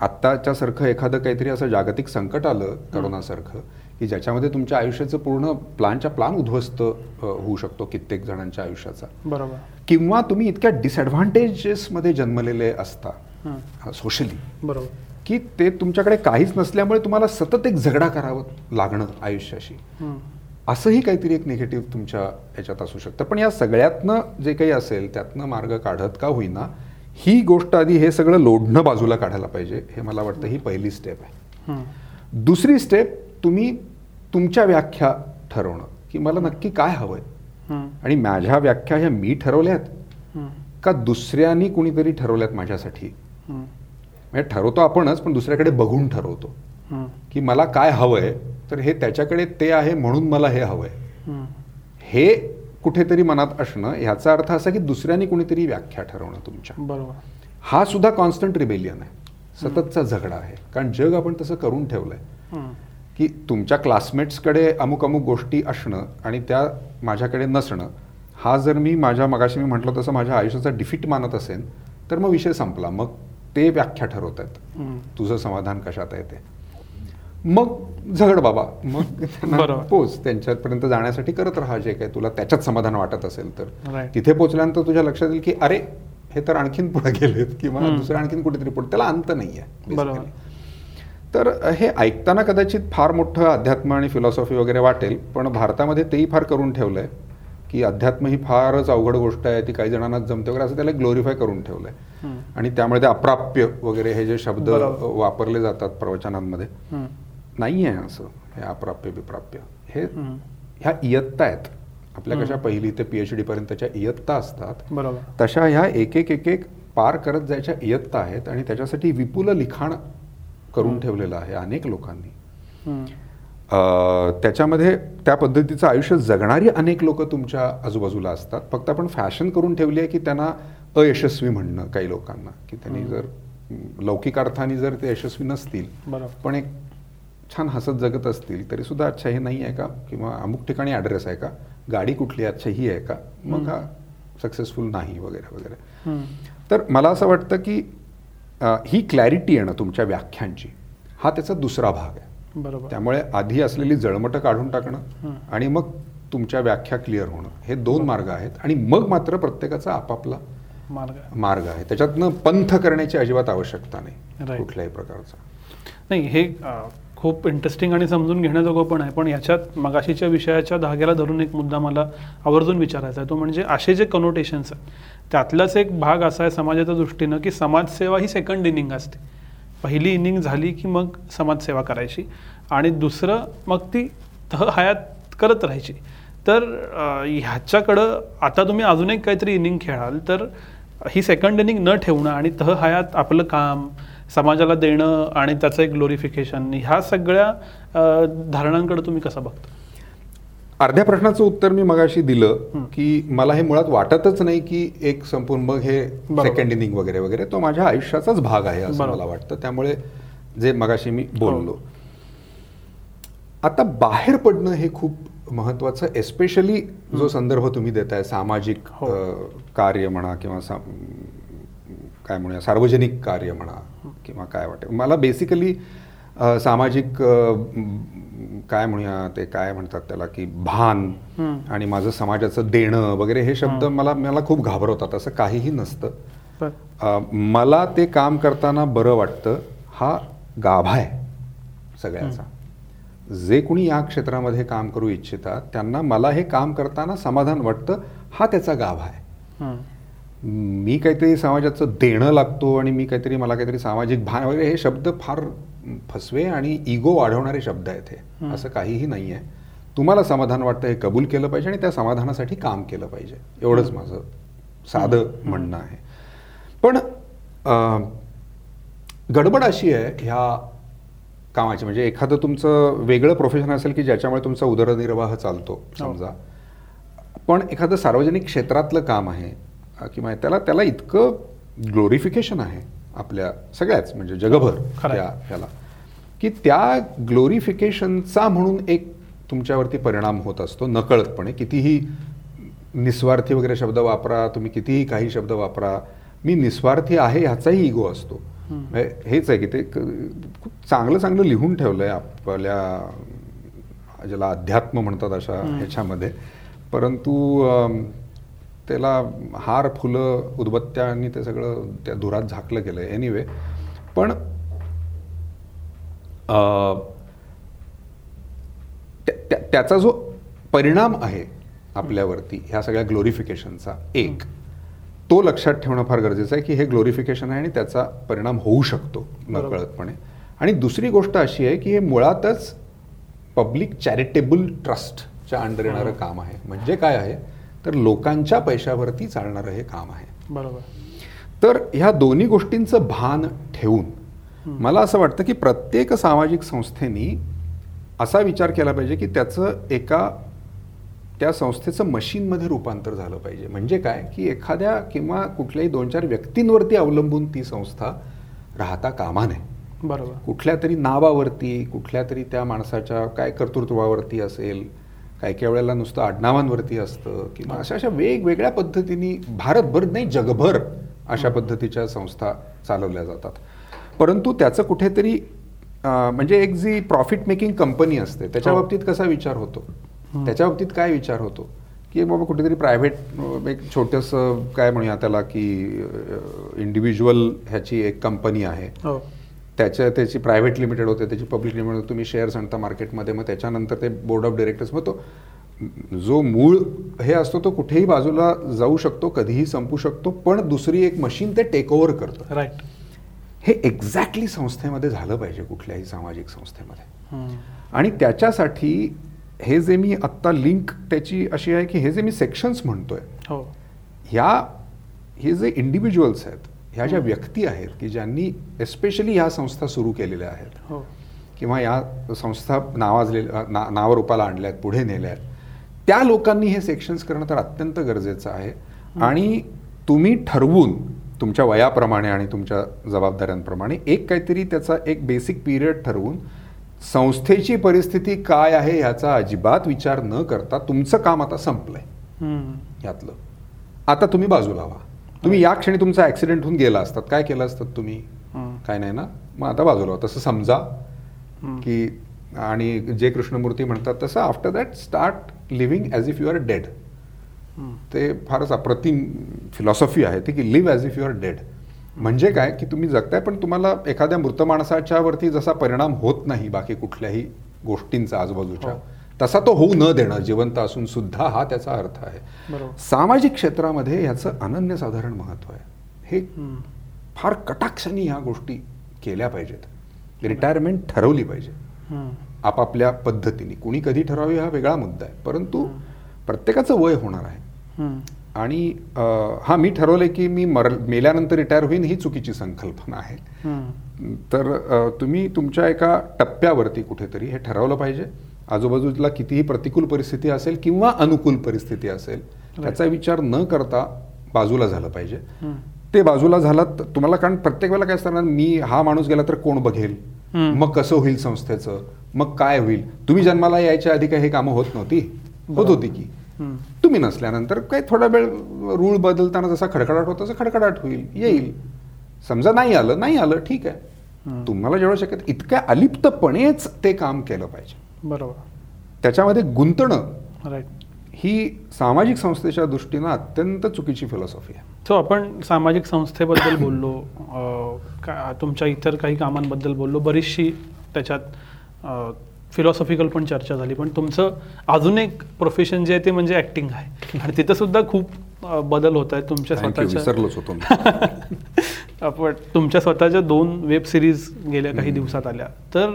आत्ताच्या सारखं एखादं काहीतरी असं जागतिक संकट आलं करोनासारखं की ज्याच्यामध्ये तुमच्या आयुष्याचं पूर्ण प्लानच्या प्लान उद्ध्वस्त होऊ शकतो कित्येक जणांच्या आयुष्याचा बरोबर किंवा तुम्ही इतक्या डिसएडव्हान्टेजेसमध्ये जन्मलेले असता. सोशली बरोबर की ते तुमच्याकडे काहीच नसल्यामुळे तुम्हाला सतत एक झगडा करावं लागणं आयुष्याशी. असंही काहीतरी एक निगेटिव्ह तुमच्या याच्यात असू शकतं पण या सगळ्यातनं जे काही असेल त्यातनं मार्ग काढत का होईना ही गोष्ट आधी हे सगळं लोढणं बाजूला काढायला पाहिजे हे मला वाटतं ही पहिली स्टेप आहे. दुसरी स्टेप तुम्ही तुमच्या व्याख्या ठरवणं की मला नक्की काय हवंय? आणि माझ्या व्याख्या ह्या मी ठरवल्यात? का दुसऱ्यांनी कुणीतरी ठरवल्यात माझ्यासाठी? म्हणजे ठरवतो आपणच पण दुसऱ्याकडे बघून ठरवतो. की मला काय हवंय? तर हे त्याच्याकडे ते आहे म्हणून मला हे हवंय. हे. कुठेतरी मनात असणं ह्याचा अर्थ असा की दुसऱ्यांनी कुणीतरी व्याख्या ठरवणं तुमच्या. बरोबर. हा सुद्धा कॉन्स्टंट रिबेलियन आहे. सततचा झगडा आहे. कारण जग आपण तसं करून ठेवलंय. की तुमच्या क्लासमेट्सकडे अमुक अमुक गोष्टी असणं आणि त्या माझ्याकडे नसणं हा जर मी माझ्या मगाशी मी म्हटलं तसं माझ्या आयुष्याचा डिफिट मानत असेल तर मग विषय संपला मग ते व्याख्या ठरवत आहेत. तुझं समाधान कशात आहे ते मग झगड बाबा मग. (laughs) पोच त्यांच्यापर्यंत जाण्यासाठी करत राहा जे काही तुला त्याच्यात समाधान वाटत असेल तर. तिथे पोचल्यानंतर तुझ्या लक्षात येईल की अरे हे तर आणखीन पुढे गेलेत किंवा. दुसरं आणखीन कुठेतरी पुढे त्याला अंत नाही आहे बरोबर. तर हे ऐकताना कदाचित फार मोठं अध्यात्म आणि फिलॉसॉफी वगैरे वाटेल पण भारतामध्ये तेही फार करून ठेवलंय की अध्यात्म ही फारच अवघड गोष्ट आहे ती काही जणांनाच जमते वगैरे असं त्याला ग्लोरिफाय करून ठेवलंय हम्म. आणि त्यामुळे ते अप्राप्य वगैरे हे जे शब्द. वापरले जातात प्रवचनांमध्ये नाही आहे असं हे अप्राप्य बिप्राप्य हे. ह्या इयत्ता आहेत आपल्या कशा. पहिली ते पी एच डी पर्यंतच्या इयत्ता असतात बरोबर तशा ह्या एक एक एक एक पार करत जायच्या इयत्ता आहेत आणि त्याच्यासाठी विपुल लिखाण करून. ठेवलेलं आहे अनेक लोकांनी. त्याच्यामध्ये त्या पद्धतीचं आयुष्य जगणारी अनेक लोक तुमच्या आजूबाजूला असतात. फक्त आपण फॅशन करून ठेवली आहे की त्यांना अयशस्वी म्हणणं काही लोकांना. की त्यांनी. जर लौकिक अर्थाने जर ते यशस्वी नसतील पण एक छान हसत जगत असतील तरी सुद्धा अच्छा हे नाही आहे का? किंवा अमुक ठिकाणी ॲड्रेस आहे का? गाडी कुठली? अच्छा ही आहे का? मग. हा सक्सेसफुल नाही वगैरे वगैरे. तर मला असं वाटतं की ही क्लॅरिटी येणं तुमच्या व्याख्यांची. हा त्याचा दुसरा भाग आहे. बरोबर. त्यामुळे आधी असलेली जळमटं काढून टाकणं. आणि मग तुमच्या व्याख्या क्लिअर होणं. हे दोन मार्ग आहेत आणि मग मात्र प्रत्येकाचा आपापला मार्ग आहे. मार्ग आहे. त्याच्यातनं पंथ करण्याची अजिबात आवश्यकता नाही. कुठल्याही प्रकारचा. नाही हे खूप इंटरेस्टिंग आणि समजून घेण्याजोगं पण आहे. पण याच्यात मगाशीच्या विषयाच्या धाग्याला धरून एक मुद्दा मला आवर्जून विचारायचा आहे. तो म्हणजे असे जे कनोटेशन्स आहेत त्यातलाच एक भाग असा आहे समाजाच्या दृष्टीनं की समाजसेवा ही सेकंड इनिंग असते. पहिली इनिंग झाली की मग समाजसेवा करायची आणि दुसरं मग ती तह हयात करत राहायची. तर ह्याच्याकडं आता तुम्ही अजून एक काहीतरी इनिंग खेळाल तर ही सेकंड इनिंग न ठेवणं आणि तह हयात आपलं काम समाजाला देणं आणि त्याचं एक ग्लोरिफिकेशन ह्या सगळ्या धारणांकडे तुम्ही कसं बघता अर्ध्या प्रश्नाचं उत्तर मी मगाशी दिलं. की मला हे मुळात वाटतच नाही की एक संपूर्ण मग हे. सेकंड इनिंग वगैरे वगैरे तो माझ्या आयुष्याचाच भाग आहे असं. मला वाटतं त्यामुळे जे मगाशी मी बोललो हो. आता बाहेर पडणं हे खूप महत्वाचं एस्पेशली जो संदर्भ तुम्ही देताय सामाजिक हो. कार्य म्हणा किंवा काय म्हणूया सार्वजनिक कार्य म्हणा किंवा काय वाटेल. मला बेसिकली सामाजिक काय म्हणूया ते काय म्हणतात त्याला की भान. आणि माझं समाजाचं देणं वगैरे हे शब्द. मला मला खूप घाबरवतात. असं काहीही नसतं. मला ते काम करताना बरं वाटतं हा गाभा आहे सगळ्याचा. जे कोणी या क्षेत्रामध्ये काम करू इच्छितात त्यांना मला हे काम करताना समाधान वाटतं हा त्याचा गाभा आहे. मी काहीतरी समाजाचं देणं लागतो आणि मी काहीतरी मला काहीतरी सामाजिक भान वगैरे हे शब्द फार फसवे आणि इगो वाढवणारे शब्द आहेत हे. हं. असं काहीही नाही आहे. तुम्हाला समाधान वाटतं हे कबूल केलं पाहिजे आणि त्या समाधानासाठी काम केलं पाहिजे. एवढंच माझं साधं हं. म्हणणं आहे. पण गडबड अशी आहे ह्या कामाची. म्हणजे एखादं तुमचं वेगळं प्रोफेशन असेल की ज्याच्यामुळे तुमचा उदरनिर्वाह चालतो समजा. पण एखादं सार्वजनिक क्षेत्रातलं काम आहे किंवा त्याला त्याला इतकं ग्लोरिफिकेशन आहे आपल्या सगळ्याच म्हणजे जगभर. त्या ह्याला की त्या ग्लोरिफिकेशनचा म्हणून एक तुमच्यावरती परिणाम होत असतो नकळतपणे कितीही निस्वार्थी वगैरे शब्द वापरा तुम्ही कितीही काही शब्द वापरा मी निस्वार्थी आहे ह्याचाही इगो असतो हेच आहे की ते खूप चांगलं चांगलं लिहून ठेवलं आहे आपल्या ज्याला अध्यात्म म्हणतात अशा. ह्याच्यामध्ये परंतु त्याला हार फुलं उदबत्त्या आणि ते सगळं त्या धुरात झाकलं गेलं आहे एनिवे पण त्याचा जो परिणाम आहे आपल्यावरती ह्या सगळ्या ग्लोरिफिकेशनचा एक तो लक्षात ठेवणं फार गरजेचं आहे की हे ग्लोरिफिकेशन आहे आणि त्याचा परिणाम होऊ शकतो. नकळतपणे. आणि दुसरी गोष्ट अशी आहे की हे मुळातच पब्लिक चॅरिटेबल ट्रस्टच्या अंडर येणारं काम आहे. म्हणजे काय आहे? तर लोकांच्या पैशावरती चालणारं हे काम आहे. बरोबर. तर ह्या दोन्ही गोष्टींचं भान ठेवून मला असं वाटतं की प्रत्येक सामाजिक संस्थेनी असा विचार केला पाहिजे की त्याचं एका त्या संस्थेचं मशीनमध्ये रूपांतर झालं पाहिजे. म्हणजे काय? की एखाद्या किंवा कुठल्याही दोन चार व्यक्तींवरती अवलंबून ती संस्था राहता कामा नये. बरोबर. कुठल्या तरी नावावरती कुठल्या तरी त्या माणसाच्या काय कर्तृत्वावरती असेल काही काही वेळेला नुसतं आडनावांवरती असतं किंवा अशा अशा वेगवेगळ्या पद्धतीने भारतभर नाही जगभर अशा पद्धतीच्या संस्था चालवल्या जातात. परंतु त्याचं कुठेतरी म्हणजे एक जी प्रॉफिट मेकिंग कंपनी असते त्याच्या हो. बाबतीत कसा विचार होतो? त्याच्या बाबतीत काय विचार होतो? की बाबा कुठेतरी प्रायव्हेट एक छोटंसं काय म्हणूया त्याला की इंडिव्हिज्युअल ह्याची एक कंपनी आहे. हो. त्याच्या त्याची प्रायव्हेट लिमिटेड होते त्याची पब्लिक लिमिटेड तुम्ही शेअर्स आणता मार्केटमध्ये मग त्याच्यानंतर ते बोर्ड ऑफ डिरेक्टर्स मग तो जो मूळ हे असतो तो कुठेही बाजूला जाऊ शकतो कधीही संपू शकतो पण दुसरी एक मशीन ते टेक ओव्हर करतं. राईट हे एक्झॅक्टली संस्थेमध्ये झालं पाहिजे कुठल्याही सामाजिक संस्थेमध्ये. आणि त्याच्यासाठी हे जे मी आत्ता लिंक त्याची अशी आहे की हे जे मी सेक्शन्स म्हणतोय हो. ह्या हे जे इंडिव्हिज्युअल्स आहेत ह्या ज्या व्यक्ती आहेत की ज्यांनी एस्पेशली ह्या संस्था सुरू केलेल्या आहेत हो. किंवा या संस्था नावाजलेल्या ना नावरूपाला आणल्या आहेत पुढे नेल्या आहेत त्या लोकांनी हे सेक्शन्स करणं तर अत्यंत गरजेचं आहे. आणि तुम्ही ठरवून तुमच्या वयाप्रमाणे आणि तुमच्या जबाबदाऱ्यांप्रमाणे एक काहीतरी त्याचा एक बेसिक पिरियड ठरवून संस्थेची परिस्थिती काय आहे ह्याचा अजिबात विचार न करता तुमचं काम आता संपलंय. यातलं आता तुम्ही बाजूला व्हा. तुम्ही या क्षणी तुमचा ऍक्सिडेंट होऊन गेला असतात काय केलं असतात तुम्ही. काय नाही ना मग आता बाजूला तसं समजा. की आणि जे कृष्णमूर्ती म्हणतात तसं after that start living as if you are dead. ते फारच अप्रतिम फिलॉसॉफी आहे ती की live as if you are dead म्हणजे काय की तुम्ही जगताय पण तुम्हाला एखाद्या मृत माणसाच्या वरती जसा परिणाम होत नाही बाकी कुठल्याही गोष्टींचा आजूबाजूच्या हो. तसा तो होऊ न देणं जिवंत असून सुद्धा हा त्याचा अर्थ आहे. सामाजिक क्षेत्रामध्ये ह्याचं अनन्यसाधारण महत्त्व आहे. हे. फार कटाक्षाने ह्या गोष्टी केल्या पाहिजेत. रिटायरमेंट ठरवली पाहिजे. आपापल्या पद्धतीने. कुणी कधी ठरावी हा वेगळा मुद्दा आहे. परंतु प्रत्येकाचं वय होणार आहे. आणि हा मी ठरवलंय की मी मर मेल्यानंतर रिटायर होईन ही चुकीची संकल्पना आहे. तर तुम्ही तुमच्या एका टप्प्यावरती कुठेतरी हे ठरवलं पाहिजे. आजूबाजूला कितीही प्रतिकूल परिस्थिती असेल किंवा अनुकूल परिस्थिती असेल त्याचा विचार न करता बाजूला झालं पाहिजे. ते बाजूला झालात तुम्हाला कारण प्रत्येक वेळेला काय असणार मी हा माणूस गेला तर कोण बघेल. मग कसं होईल संस्थेचं? मग काय होईल? तुम्ही जन्माला यायच्या आधी काही हे कामं होत नव्हती? होत होती की. तुम्ही नसल्यानंतर काही थोडा वेळ रूळ बदलताना जसा खडखडाट होता तसा खडखडाट होईल येईल. समजा नाही आलं नाही आलं ठीक आहे. तुम्हाला जेवढं शक्य आहे, इतक्या अलिप्तपणेच ते काम केलं पाहिजे. बरोबर. त्याच्यामध्ये गुंतणं राईट ही सामाजिक संस्थेच्या दृष्टीनं अत्यंत चुकीची फिलॉसॉफी आहे. सो आपण सामाजिक संस्थेबद्दल (coughs) बोललो का तुमच्या इतर काही कामांबद्दल बोललो बरीचशी त्याच्यात फिलॉसॉफिकल पण चर्चा झाली. पण तुमचं अजून एक प्रोफेशन जे आहे ते म्हणजे ॲक्टिंग आहे. आणि तिथं सुद्धा खूप बदल होत आहेत तुमच्या स्वतःच्या विसरलोच होतो. (laughs) आपण तुमच्या स्वतःच्या दोन वेब सिरीज गेल्या काही दिवसात आल्या. तर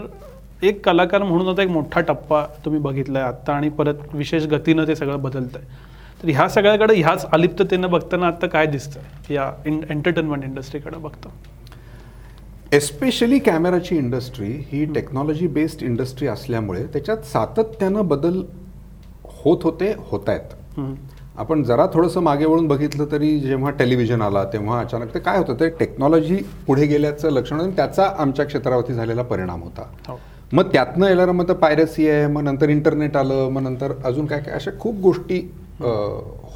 एक कलाकार म्हणून आता एक मोठा टप्पा तुम्ही बघितलाय आत्ता आणि परत विशेष गतीनं ते सगळं बदलत आहे तर ह्या सगळ्याकडे ह्याच अलिप्ततेनं बघताना आता काय दिसतं या एंटरटेनमेंट इंडस्ट्रीकडे बघता. एस्पेशली कॅमेराची इंडस्ट्री ही टेक्नॉलॉजी बेस्ड इंडस्ट्री असल्यामुळे त्याच्यात सातत्यानं बदल होत होते होत आहेत. आपण जरा थोडंसं मागे वळून बघितलं तरी जेव्हा टेलिव्हिजन आला तेव्हा अचानक ते काय होतं? ते टेक्नॉलॉजी पुढे गेल्याचं लक्षण आणि त्याचा आमच्या क्षेत्रावरती झालेला परिणाम होता. हो. मग त्यातनं येणारं मग पायरसी आहे मग नंतर इंटरनेट आलं मग नंतर अजून काय काय अशा खूप गोष्टी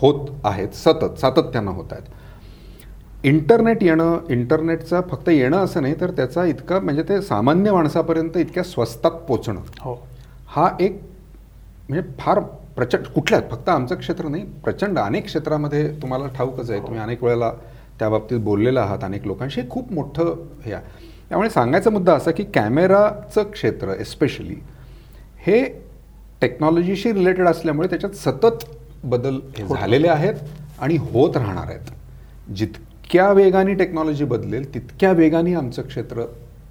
होत आहेत सतत सातत्यानं होत आहेत. इंटरनेट येणं इंटरनेटचं फक्त येणं असं नाही तर त्याचा इतका म्हणजे ते सामान्य माणसापर्यंत इतक्या स्वस्तात पोचणं. हो. हा एक म्हणजे फार प्रचंड कुठल्यात फक्त आमचं क्षेत्र नाही प्रचंड अनेक क्षेत्रामध्ये तुम्हाला ठाऊकच आहे तुम्ही अनेक वेळेला त्या बाबतीत बोललेला आहात अनेक लोकांशी खूप मोठं हे आहे. त्यामुळे सांगायचा मुद्दा असा की कॅमेराचं क्षेत्र एस्पेशली हे टेक्नॉलॉजीशी रिलेटेड असल्यामुळे त्याच्यात सतत बदल झालेले आहेत आणि होत राहणार आहेत जितक्या वेगाने टेक्नॉलॉजी बदलेल तितक्या वेगाने आमचं क्षेत्र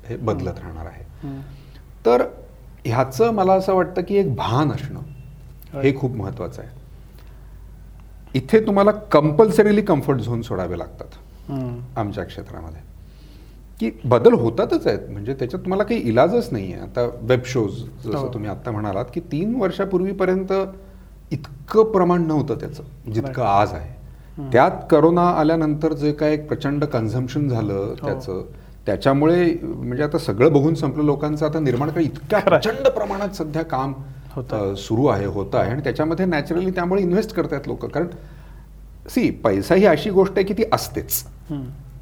हे बदलत राहणार आहे. तर ह्याचं मला असं वाटतं की एक भान असणं हे. खूप महत्वाचं आहे इथे तुम्हाला कंपल्सरीली कम्फर्ट झोन सोडावे लागतात. आमच्या क्षेत्रामध्ये की बदल होतातच आहेत म्हणजे त्याच्यात तुम्हाला काही इलाजच नाही आहे आता वेब शोज जसं हो. तुम्ही आता म्हणालात की तीन वर्षापूर्वीपर्यंत इतकं प्रमाण नव्हतं त्याचं जितकं. आज आहे त्यात करोना आल्यानंतर जे काय एक प्रचंड कन्झम्पशन झालं हो. त्याचं त्याच्यामुळे म्हणजे आता सगळं बघून संपलं लोकांचं आता निर्माण काही इतक्या. प्रचंड प्रमाणात सध्या काम सुरू आहे होतं आहे आणि त्याच्यामध्ये नॅचरली त्यामुळे इन्व्हेस्ट करतायत लोक कारण सी पैसा ही अशी गोष्ट आहे की ती असतेच.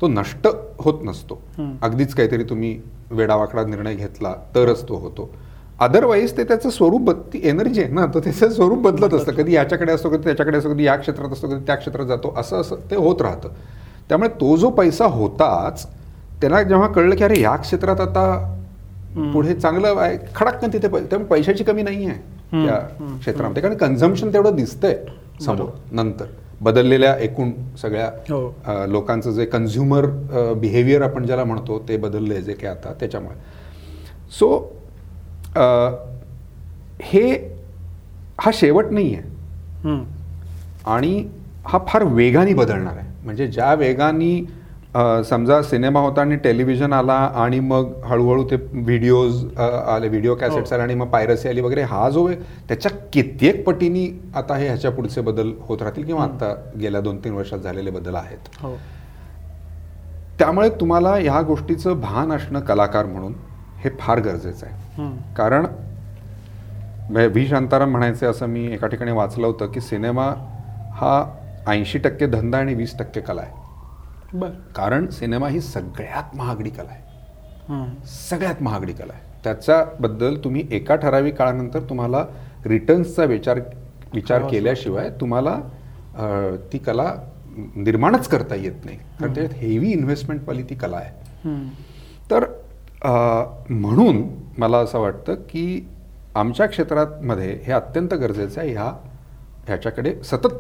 तो नष्ट होत नसतो. अगदीच काहीतरी तुम्ही वेडावाकडा निर्णय घेतला तरच तो होतो. अदरवाईज ते त्याचं स्वरूप ती एनर्जी आहे ना तो त्याचं स्वरूप बदलत असतं. कधी याच्याकडे असतो कधी त्याच्याकडे असतो कधी या क्षेत्रात असतो कधी त्या क्षेत्रात जातो असं असं ते होत राहतं. त्यामुळे तो जो पैसा होताच त्याला जेव्हा कळलं की अरे या क्षेत्रात आता पुढे चांगलं आहे खडाक्कन तिथे त्यामुळे पैशाची कमी नाही आहे. त्या. क्षेत्रामध्ये. कारण कन्झम्पशन तेवढं दिसतंय समोर नंतर. बदललेल्या एकूण सगळ्या हो. लोकांचं जे कन्झ्युमर बिहेवियर आपण ज्याला म्हणतो ते बदललंय जे काय आता त्याच्यामुळे सो हे हा शेवट नाही आहे. आणि हा फार वेगाने बदलणार आहे म्हणजे ज्या वेगाने समजा सिनेमा होता आणि टेलिव्हिजन आला आणि मग हळूहळू ते व्हिडिओज आले व्हिडिओ कॅसेट्स हो. आले आणि मग पायरसी आली वगैरे हा जो वे- त्याच्या कित्येक पटीनी आता हे ह्याच्या पुढचे बदल होत राहतील किंवा आता गेल्या दोन तीन वर्षात झालेले बदल आहेत? हो. त्यामुळे तुम्हाला ह्या गोष्टीचं भान असणं कलाकार म्हणून हे फार गरजेचं आहे. कारण व्ही. शांताराम म्हणायचे असं मी एका ठिकाणी वाचलं होतं की सिनेमा हा ऐंशी टक्के धंदा आणि वीस टक्के कला आहे. बर. कारण सिनेमा ही सगळ्यात महागडी कला आहे. सगळ्यात महागडी कला आहे. त्याच्याबद्दल तुम्ही एका ठराविक काळानंतर तुम्हाला रिटर्न्सचा विचार विचार करावाच केल्याशिवाय तुम्हाला ती कला निर्माणच करता येत नाही. कारण त्याच्यात हेवी इन्व्हेस्टमेंटवाली ती कला आहे. तर म्हणून मला असं वाटतं की आमच्या क्षेत्रामध्ये हे अत्यंत गरजेचं आहे ह्या ह्याच्याकडे सतत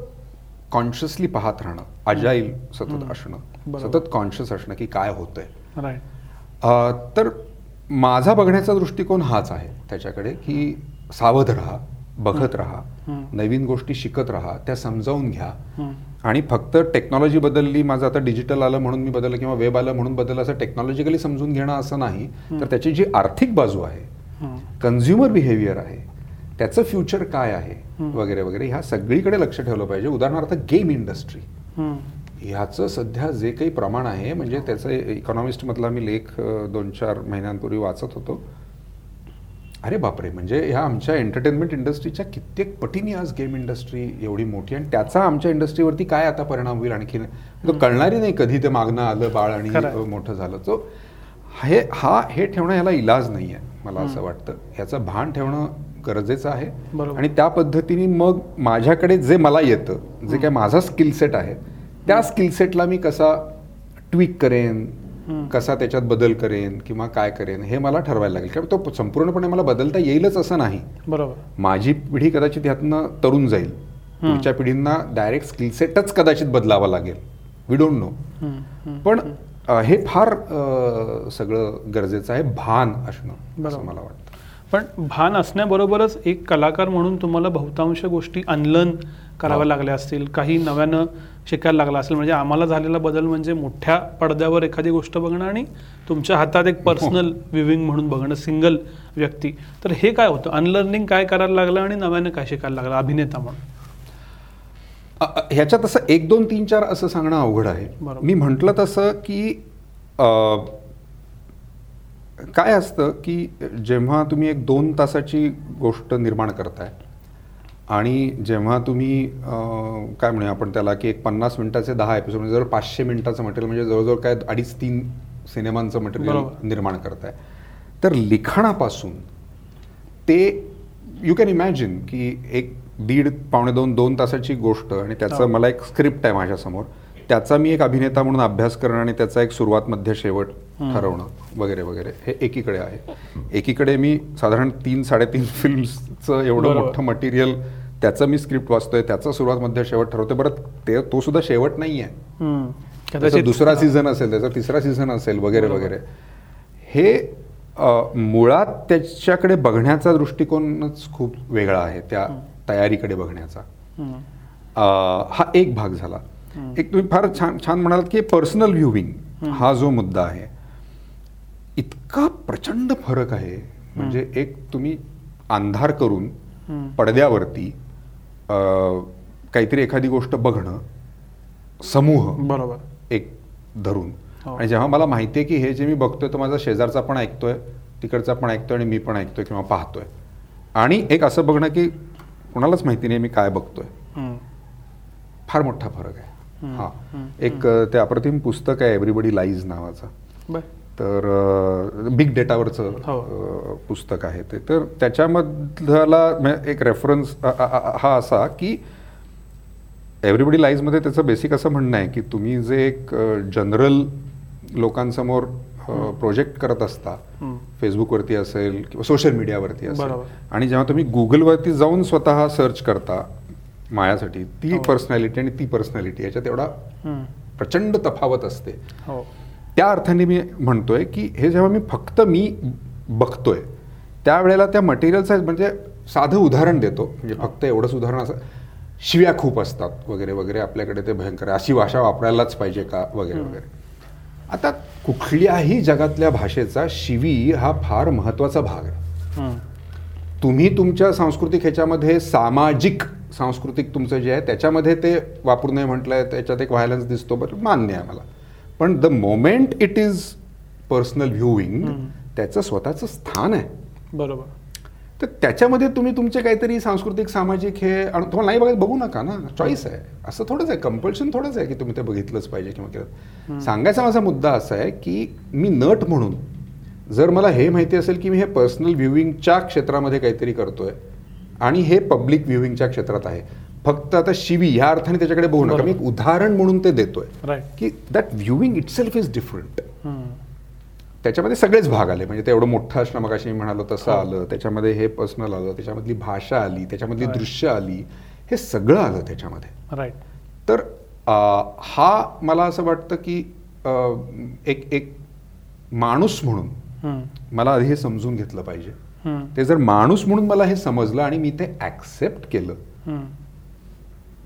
कॉन्शियसली पाहत राहणं. अजाईल सतत असणं. सतत कॉन्शियस असणं की काय होतंय तर माझा बघण्याचा दृष्टिकोन हाच आहे त्याच्याकडे की सावध राहा बघत राहा. नवीन गोष्टी शिकत राहा त्या समजावून घ्या. आणि फक्त टेक्नॉलॉजी बदलली माझं आता डिजिटल आलं म्हणून मी बदललं किंवा वेब आलं म्हणून बदललं असं टेक्नॉलॉजिकली समजून घेणं असं नाही तर त्याची जी आर्थिक बाजू आहे. कन्झ्युमर बिहेवियर आहे त्याचं फ्युचर काय आहे. वगैरे वगैरे ह्या सगळीकडे लक्ष ठेवलं पाहिजे उदाहरणार्थ गेम इंडस्ट्री. ह्याचं सध्या जे काही प्रमाण आहे म्हणजे त्याचं इकॉनॉमिस्टमधला मी लेख दोन चार महिन्यांपूर्वी वाचत होतो. अरे बापरे म्हणजे ह्या आमच्या एंटरटेनमेंट इंडस्ट्रीच्या कित्येक पटीने आज गेम इंडस्ट्री एवढी मोठी आणि त्याचा आमच्या इंडस्ट्रीवरती काय आता परिणाम होईल आणखी? तो कळणारी नाही कधी ते मागणं आलं बाळ आणि मोठं झालं. तो हे हा हे ठेवणं ह्याला इलाज नाही आहे मला असं वाटतं. ह्याचं भान ठेवणं गरजेचं आहे. आणि त्या पद्धतीने मग माझ्याकडे जे मला येतं जे काय माझा स्किल सेट आहे त्या स्किल सेटला मी कसा ट्विक करेन. कसा त्याच्यात बदल करेन किंवा काय करेन हे मला ठरवायला लागेल. कारण तो संपूर्णपणे मला बदलता येईलच असं नाही. बरोबर. माझी पिढी कदाचित ह्यातनं तरुण जाईल. पुढच्या पिढींना डायरेक्ट स्किल सेटच कदाचित बदलावा लागेल. We don't know. पण हे फार सगळं गरजेचं आहे. भान असणं असं. मला वाटतं. पण भान असण्याबरोबरच एक कलाकार म्हणून तुम्हाला बहुतांश गोष्टी अनलर्न कराव्या हो. लागल्या असतील काही नव्यानं शिकायला लागला असेल म्हणजे आम्हाला झालेला बदल म्हणजे मोठ्या पडद्यावर एखादी गोष्ट बघणं आणि तुमच्या हातात एक पर्सनल विविंग म्हणून बघणं सिंगल व्यक्ती. तर हे काय होतं? अनलर्निंग काय करायला लागलं आणि नव्यानं काय शिकायला लागलं? अभिनेता म्हणून. ह्याच्यात असं एक दोन तीन चार असं सांगणं अवघड आहे. मी म्हटलं तसं की काय असतं की जेव्हा तुम्ही एक दोन तासाची गोष्ट निर्माण करताय आणि जेव्हा तुम्ही काय म्हणूया आपण त्याला की एक पन्नास मिनिटाचे दहा एपिसोड म्हणजे जवळ पाचशे मिनिटाचं मटेरियल म्हणजे जवळजवळ काय अडीच तीन सिनेमांचं मटेरियल. निर्माण करताय तर लिखाणापासून ते यू कॅन इमॅजिन की एक दीड पावणे दोन दोन तासाची गोष्ट आणि त्याचं हो. मला एक स्क्रिप्ट आहे माझ्यासमोर त्याचा मी एक अभिनेता म्हणून अभ्यास करणं आणि त्याचा एक सुरुवात मध्य शेवट. ठरवणं वगैरे वगैरे हे एकीकडे आहे. एकीकडे मी साधारण तीन साडेतीन (laughs) फिल्म्सचं एवढं. मोठं मटेरियल त्याचं मी स्क्रिप्ट वाचतोय त्याचा सुरुवात मध्य शेवट ठरवतोय. बरं ते तो सुद्धा शेवट नाही आहे दुसरा सीझन असेल त्याचा तिसरा सीझन असेल वगैरे. वगैरे. हे मुळात त्याच्याकडे बघण्याचा दृष्टिकोनच खूप वेगळा आहे त्या तयारीकडे बघण्याचा. हा एक भाग झाला. एक तुम्ही फार छान छान म्हणालात की पर्सनल व्ह्युविंग हा जो मुद्दा आहे इतका प्रचंड फरक आहे. म्हणजे एक तुम्ही अंधार करून. पडद्यावरती काहीतरी एखादी गोष्ट बघणं समूह बरोबर. एक धरून. हो. आणि जेव्हा मला माहिती आहे की हे जे मी बघतोय तो माझा शेजारचा पण ऐकतोय तिकडचा पण ऐकतोय आणि मी पण ऐकतोय किंवा पाहतोय. आणि एक असं बघणं की कोणालाच माहिती नाही मी काय बघतोय. फार मोठा फरक आहे. हा. एक ते अप्रतिम पुस्तक आहे एव्हरीबडी लाईज नावाचं. तर बिग डेटावरचं हो. पुस्तक आहे ते. तर त्याच्यामधला एक रेफरन्स हा असा की एव्हरीबडी लाईजमध्ये त्याचं बेसिक असं म्हणणं आहे की तुम्ही जे एक जनरल लोकांसमोर प्रोजेक्ट करत असता. फेसबुकवरती असेल किंवा सोशल मीडियावरती असेल. आणि जेव्हा तुम्ही गुगलवरती जाऊन स्वतः सर्च करता मायासाठी. ती हो. पर्सनॅलिटी आणि ती पर्सनॅलिटी याच्यात एवढा. प्रचंड तफावत असते. हो. त्या अर्थाने मी म्हणतोय की हे जेव्हा मी फक्त मी बघतोय त्यावेळेला त्या मटेरियलचं म्हणजे साधं उदाहरण देतो. म्हणजे फक्त एवढंच उदाहरण असं शिव्या खूप असतात वगैरे वगैरे आपल्याकडे ते भयंकर अशी भाषा वापरायलाच पाहिजे का? वगैरे वगैरे. आता कुठल्याही जगातल्या भाषेचा शिवी हा फार महत्त्वाचा भाग आहे. तुम्ही तुमच्या सांस्कृतिक ह्याच्यामध्ये सामाजिक सांस्कृतिक तुमचं जे आहे त्याच्यामध्ये ते वापरू नये म्हटलंय त्याच्यात एक व्हायलन्स दिसतो बरं मान्य आहे मला. पण the moment it is personal viewing hmm. त्याचं स्वतःचं स्थान आहे. बरोबर. तर त्याच्यामध्ये तुम्ही तुमचे काहीतरी सांस्कृतिक सामाजिक हे आणि तुम्हाला नाही बघायला बघू नका ना. चॉईस आहे. असं थोडंच आहे कंपल्शन थोडंच आहे की तुम्ही ते बघितलंच पाहिजे किंवा केलं. सांगायचा माझा मुद्दा असा आहे की मी नट म्हणून जर मला हे माहिती असेल की मी हे पर्सनल व्ह्युईंगच्या क्षेत्रामध्ये काहीतरी करतोय आणि हे पब्लिक व्ह्युईंगच्या क्षेत्रात आहे. फक्त आता शिवी ह्या अर्थाने त्याच्याकडे बघू नका. मी एक उदाहरण म्हणून ते देतोय. की that viewing itself is different त्याच्यामध्ये सगळेच भाग आले. म्हणजे ते एवढं मोठं असणं मग मी म्हणालो तसं हो. आलं. त्याच्यामध्ये हे पर्सनल आलं. त्याच्यामधली भाषा आली. त्याच्यामधली. दृश्य आली. हे सगळं आलं त्याच्यामध्ये. राईट तर हा मला असं वाटतं की एक एक माणूस म्हणून मला आधी हे समजून घेतलं पाहिजे. ते जर माणूस म्हणून मला हे समजलं आणि मी ते ऍक्सेप्ट केलं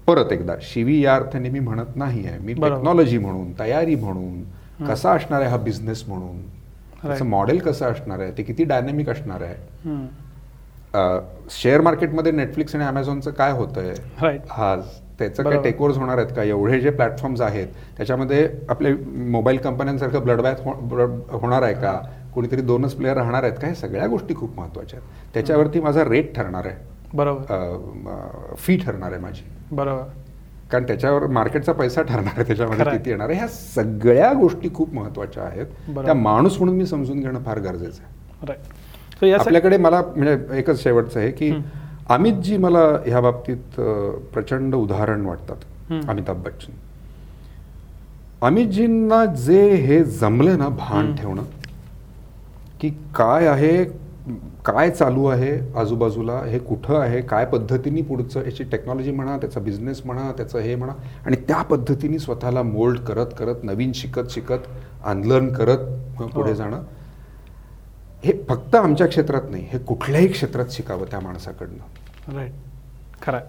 परत एकदा शिवी या अर्थाने मी म्हणत नाही आहे. मी. टेक्नॉलॉजी म्हणून तयारी म्हणून कसा असणार आहे हा बिझनेस म्हणून त्याचं. मॉडेल कसं असणार आहे ते किती डायनॅमिक असणार आहे. शेअर मार्केटमध्ये नेटफ्लिक्स आणि अमेझॉनचं काय होतंय? आज त्याचं काय. टेकओव्हर्स होणार आहेत का? एवढे जे प्लॅटफॉर्म्स आहेत त्याच्यामध्ये आपले मोबाईल कंपन्यांसारखं ब्लड बॅथ होणार आहे का? कोणीतरी दोनच प्लेअर राहणार आहेत का हे सगळ्या गोष्टी खूप महत्त्वाच्या आहेत त्याच्यावरती माझा रेट ठरणार आहे बरोबर फी ठरणार आहे माझी बरोबर कारण त्याच्यावर मार्केटचा पैसा ठरणार आहे त्याच्यामध्ये. किती येणार आहे ह्या सगळ्या गोष्टी खूप महत्त्वाच्या आहेत. त्या माणूस म्हणून मी समजून घेणं फार गरजेचं आहे आपल्याकडे मला म्हणजे एकच शेवटचं आहे की. अमितजी मला ह्या बाबतीत प्रचंड उदाहरण वाटतात. अमिताभ बच्चन अमितजींना जे हे जमलं ना भान. ठेवणं की काय आहे काय चालू आहे आजूबाजूला हे कुठं आहे काय पद्धतीने पुढचं याची टेक्नॉलॉजी म्हणा त्याचा बिझनेस म्हणा त्याचं हे म्हणा आणि त्या पद्धतीने स्वतःला मोल्ड करत करत नवीन शिकत शिकत अनलर्न करत पुढे हो. जाणं हे फक्त आमच्या क्षेत्रात नाही हे कुठल्याही क्षेत्रात शिकावं त्या माणसाकडनं. राईट खरं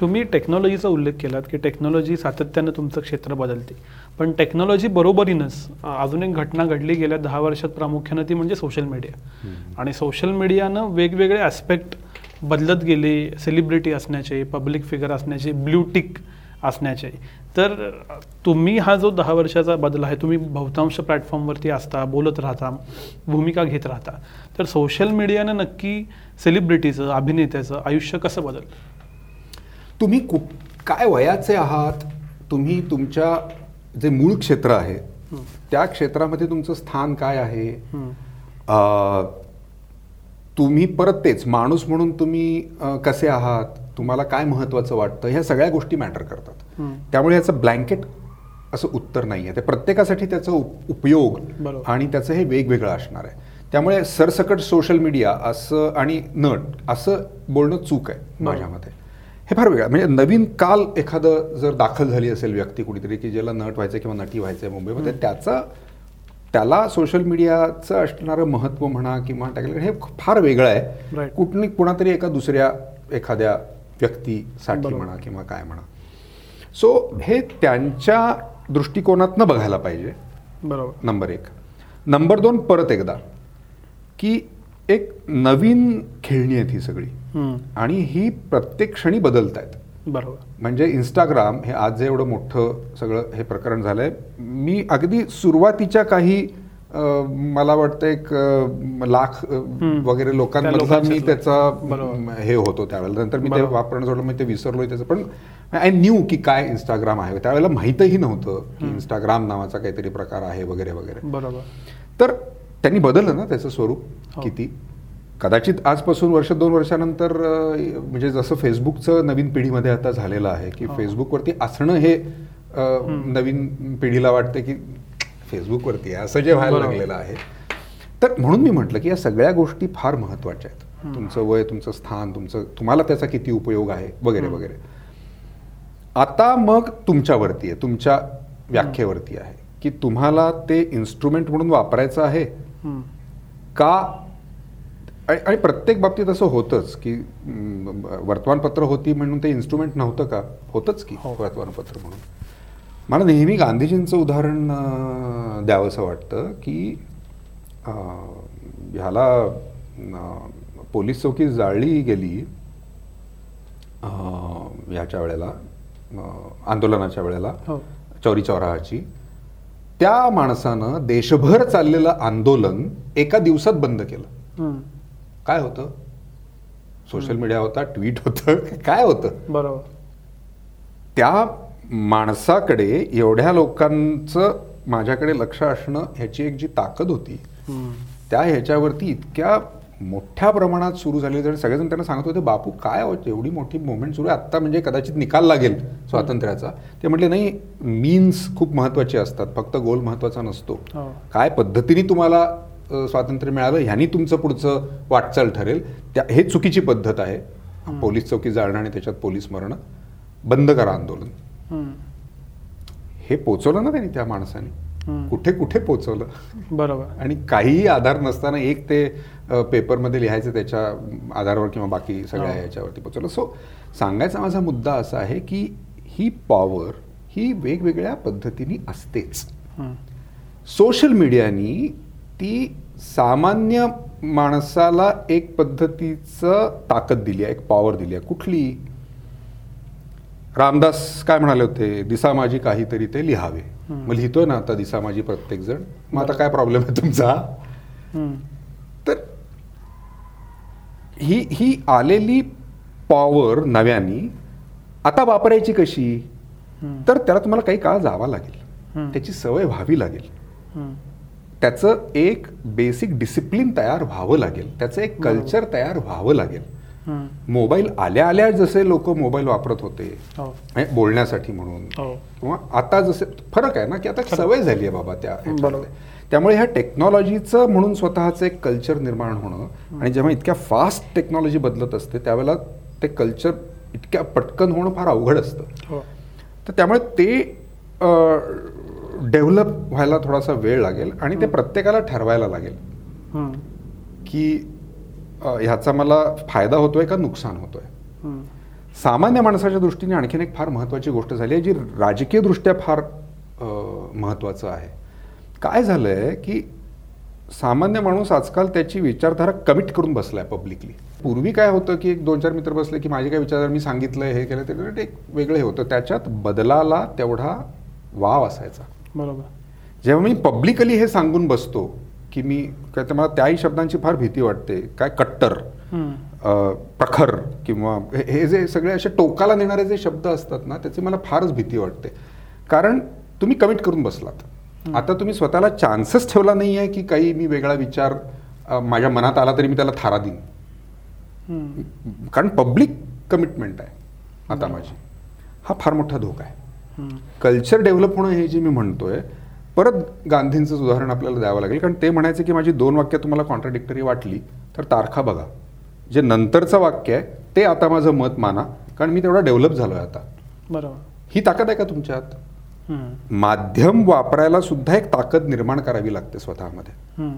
तुम्ही टेक्नॉलॉजीचा उल्लेख केलात की टेक्नॉलॉजी सातत्यानं तुमचं क्षेत्र बदलते. पण टेक्नॉलॉजी बरोबरीनंच अजून एक घटना घडली गेल्या दहा वर्षात प्रामुख्यानं ती म्हणजे सोशल मीडिया आणि सोशल मीडियानं वेगवेगळे ॲस्पेक्ट बदलत गेले सेलिब्रिटी असण्याचे पब्लिक फिगर असण्याचे ब्ल्यू टिक असण्याचे. तर तुम्ही हा जो दहा वर्षाचा बदल आहे तुम्ही बहुतांश प्लॅटफॉर्मवरती असता बोलत राहता भूमिका घेत राहता. तर सोशल मीडियानं नक्की सेलिब्रिटीचं अभिनेत्याचं आयुष्य कसं बदललं तुम्ही कुठ काय वयाचे आहात? तुम्ही तुमच्या जे मूळ क्षेत्र आहे. त्या क्षेत्रामध्ये तुमचं स्थान काय आहे? तुम्ही परत तेच माणूस म्हणून तुम्ही कसे आहात? तुम्हाला काय महत्त्वाचं वाटतं? ह्या सगळ्या गोष्टी मॅटर करतात. त्यामुळे याचं ब्लँकेट असं उत्तर नाही आहे. ते प्रत्येकासाठी त्याचा उप- उपयोग. आणि त्याचं हे वेगवेगळं असणार आहे. त्यामुळे सरसकट सोशल मीडिया असं आणि नट असं बोलणं चूक आहे. माझ्या मते हे फार वेगळं. म्हणजे नवीन काल एखादं जर दाखल झाली असेल व्यक्ती कुणीतरी की ज्याला नट व्हायचं किंवा नटी व्हायचं आहे मुंबईमध्ये त्याचा त्याला सोशल मीडियाचं असणारं महत्त्व म्हणा किंवा टाकलं हे फार वेगळं आहे. कुठली कुणातरी एका दुसऱ्या एखाद्या व्यक्तीसाठी. म्हणा किंवा काय म्हणा सो हे त्यांच्या दृष्टिकोनातनं बघायला पाहिजे बरोबर नंबर एक नंबर दोन परत एकदा की एक नवीन खेळणी आहेत ही सगळी. आणि ही प्रत्येक क्षणी बदलत आहेत बरोबर म्हणजे इंस्टाग्राम हे आज जे एवढं मोठं सगळं हे प्रकरण झालंय मी अगदी सुरुवातीच्या काही मला वाटतं एक लाख. वगैरे लोकांमधला मी. त्याचा हे होतो त्यावेळेला नंतर मी ते. वापरणं सोडलं मी ते विसरलोय त्याचं पण आय न्यू की काय इंस्टाग्राम आहे त्यावेळेला माहीतही नव्हतं की. इंस्टाग्राम नावाचा काहीतरी प्रकार आहे वगैरे वगैरे बरोबर तर त्यांनी बदललं ना त्याचं स्वरूप हो. किती कदाचित आजपासून वर्ष दोन वर्षानंतर म्हणजे जसं फेसबुकचं नवीन पिढीमध्ये आता झालेलं आहे की हो. फेसबुकवरती असणं हे अं, हम्म. नवीन पिढीला वाटतं की फेसबुकवरती असं जे व्हायला. लागलेलं आहे तर म्हणून मी म्हटलं की या सगळ्या गोष्टी फार महत्त्वाच्या आहेत. तुमचं वय तुमचं स्थान तुमचं तुम्हाला त्याचा किती उपयोग आहे वगैरे. वगैरे आता मग तुमच्यावरती आहे तुमच्या व्याख्येवरती आहे की तुम्हाला ते इन्स्ट्रुमेंट म्हणून वापरायचं आहे. का आणि आणि प्रत्येक बाबतीत असं होतंच की वर्तमानपत्र होती म्हणून ते इन्स्ट्रुमेंट नव्हतं का? होतंच की हो. वर्तमानपत्र म्हणून. मला नेहमी गांधीजींचं उदाहरण द्यावंसं वाटतं की ह्याला पोलीस चौकी जाळली गेली ह्याच्या वेळेला आंदोलनाच्या वेळेला हो. चौरी चौराहाची. त्या माणसानं देशभर चाललेलं आंदोलन एका दिवसात बंद केलं. काय होतं? सोशल मीडिया होता ट्विट होतं (laughs) काय होतं? बरोबर. त्या माणसाकडे एवढ्या लोकांचं माझ्याकडे लक्ष असणं ह्याची एक जी ताकद होती. त्या ह्याच्यावरती इतक्या मोठ्या प्रमाणात सुरू झाले तर सगळेजण त्यांना सांगत होते बापू काय होत एवढी मोठी मुवमेंट सुरू आहे? आत्ता म्हणजे कदाचित निकाल लागेल स्वातंत्र्याचा. ते म्हटले नाही मीन्स खूप महत्त्वाचे असतात. फक्त गोल महत्त्वाचा नसतो. हो. काय पद्धतीने तुम्हाला स्वातंत्र्य मिळालं ह्यानी तुमचं पुढचं वाटचाल ठरेल त्या हे चुकीची पद्धत आहे. पोलीस चौकी जाळणं आणि त्याच्यात पोलीस मरणं बंद करा आंदोलन. हे पोचवलं ना त्यांनी त्या माणसाने. कुठे कुठे पोचवलं बरोबर आणि काहीही आधार नसताना एक ते पेपरमध्ये लिहायचं त्याच्या आधारावर किंवा बाकी सगळ्या हो. याच्यावरती पोचवलं सो सांगायचा माझा मुद्दा असा आहे की ही पॉवर ही वेगवेगळ्या पद्धतीने असतेच. सोशल मीडियानी ती सामान्य माणसाला एक पद्धतीचं ताकद दिली आहे एक पॉवर दिली आहे कुठली रामदास काय म्हणाले होते दिसा माझी काहीतरी ते लिहावे. मग लिहितोय ना आता दिसा माझी प्रत्येक जण मग आता काय प्रॉब्लेम आहे तुमचा. तर ही ही आलेली पॉवर नव्यानी आता वापरायची कशी. तर त्याला तुम्हाला काही काळ जावा लागेल. त्याची सवय व्हावी लागेल. त्याचं एक बेसिक डिसिप्लिन तयार व्हावं लागेल. त्याचं एक. कल्चर तयार व्हावं लागेल. मोबाईल आल्या आल्या जसे लोक मोबाईल वापरत होते हो. बोलण्यासाठी म्हणून. हो. किंवा आता जसे फरक आहे ना की आता सवय झाली आहे बाबा त्या. त्यामुळे ह्या टेक्नॉलॉजीचं म्हणून स्वतःचं एक कल्चर निर्माण होणं आणि जेव्हा इतक्या फास्ट टेक्नॉलॉजी बदलत असते त्यावेळेला ते कल्चर इतक्या पटकन होणं फार अवघड असतं. हो. तर त्यामुळे ते डेव्हलप व्हायला थोडासा वेळ लागेल आणि ते प्रत्येकाला ठरवायला लागेल. की ह्याचा मला फायदा होतोय का नुकसान होतोय. सामान्य माणसाच्या दृष्टीने आणखीन एक फार महत्त्वाची गोष्ट झाली आहे जी राजकीयदृष्ट्या फार अ, महत्त्वाचं आहे. काय झालंय की सामान्य माणूस आजकाल त्याची विचारधारा कमिट करून बसलाय पब्लिकली. पूर्वी काय होतं की एक दोन चार मित्र बसले की माझी काय विचारधारा मी सांगितलंय हे केलं ते एक वेगळं होतं. त्याच्यात बदलाला तेवढा वाव असायचा. बरोबर जेव्हा मी पब्लिकली हे सांगून बसतो की मी काय तर मला त्याही शब्दांची फार भीती वाटते काय कट्टर प्रखर किंवा हे जे सगळे असे टोकाला नेणारे जे शब्द असतात ना त्याची मला फारच भीती वाटते कारण तुम्ही कमिट करून बसलात. आता तुम्ही स्वतःला चान्सच ठेवला नाही आहे की काही मी वेगळा विचार माझ्या मनात आला तरी मी त्याला थारा देईन. कारण पब्लिक कमिटमेंट आहे आता. माझी हा फार मोठा धोका आहे. कल्चर डेव्हलप होणं हे जे मी म्हणतोय परत गांधींचंच उदाहरण आपल्याला द्यावं लागेल. कारण ते म्हणायचे की माझी दोन वाक्य तुम्हाला कॉन्ट्राडिक्टरी वाटली तर तारखा बघा. जे नंतरचं वाक्य आहे ते आता माझं मत माना कारण मी तेवढा डेव्हलप झालो आहे आता. बरोबर. ही ताकद आहे का तुमच्यात. माध्यम वापरायला सुद्धा एक ताकद निर्माण करावी लागते स्वतःमध्ये.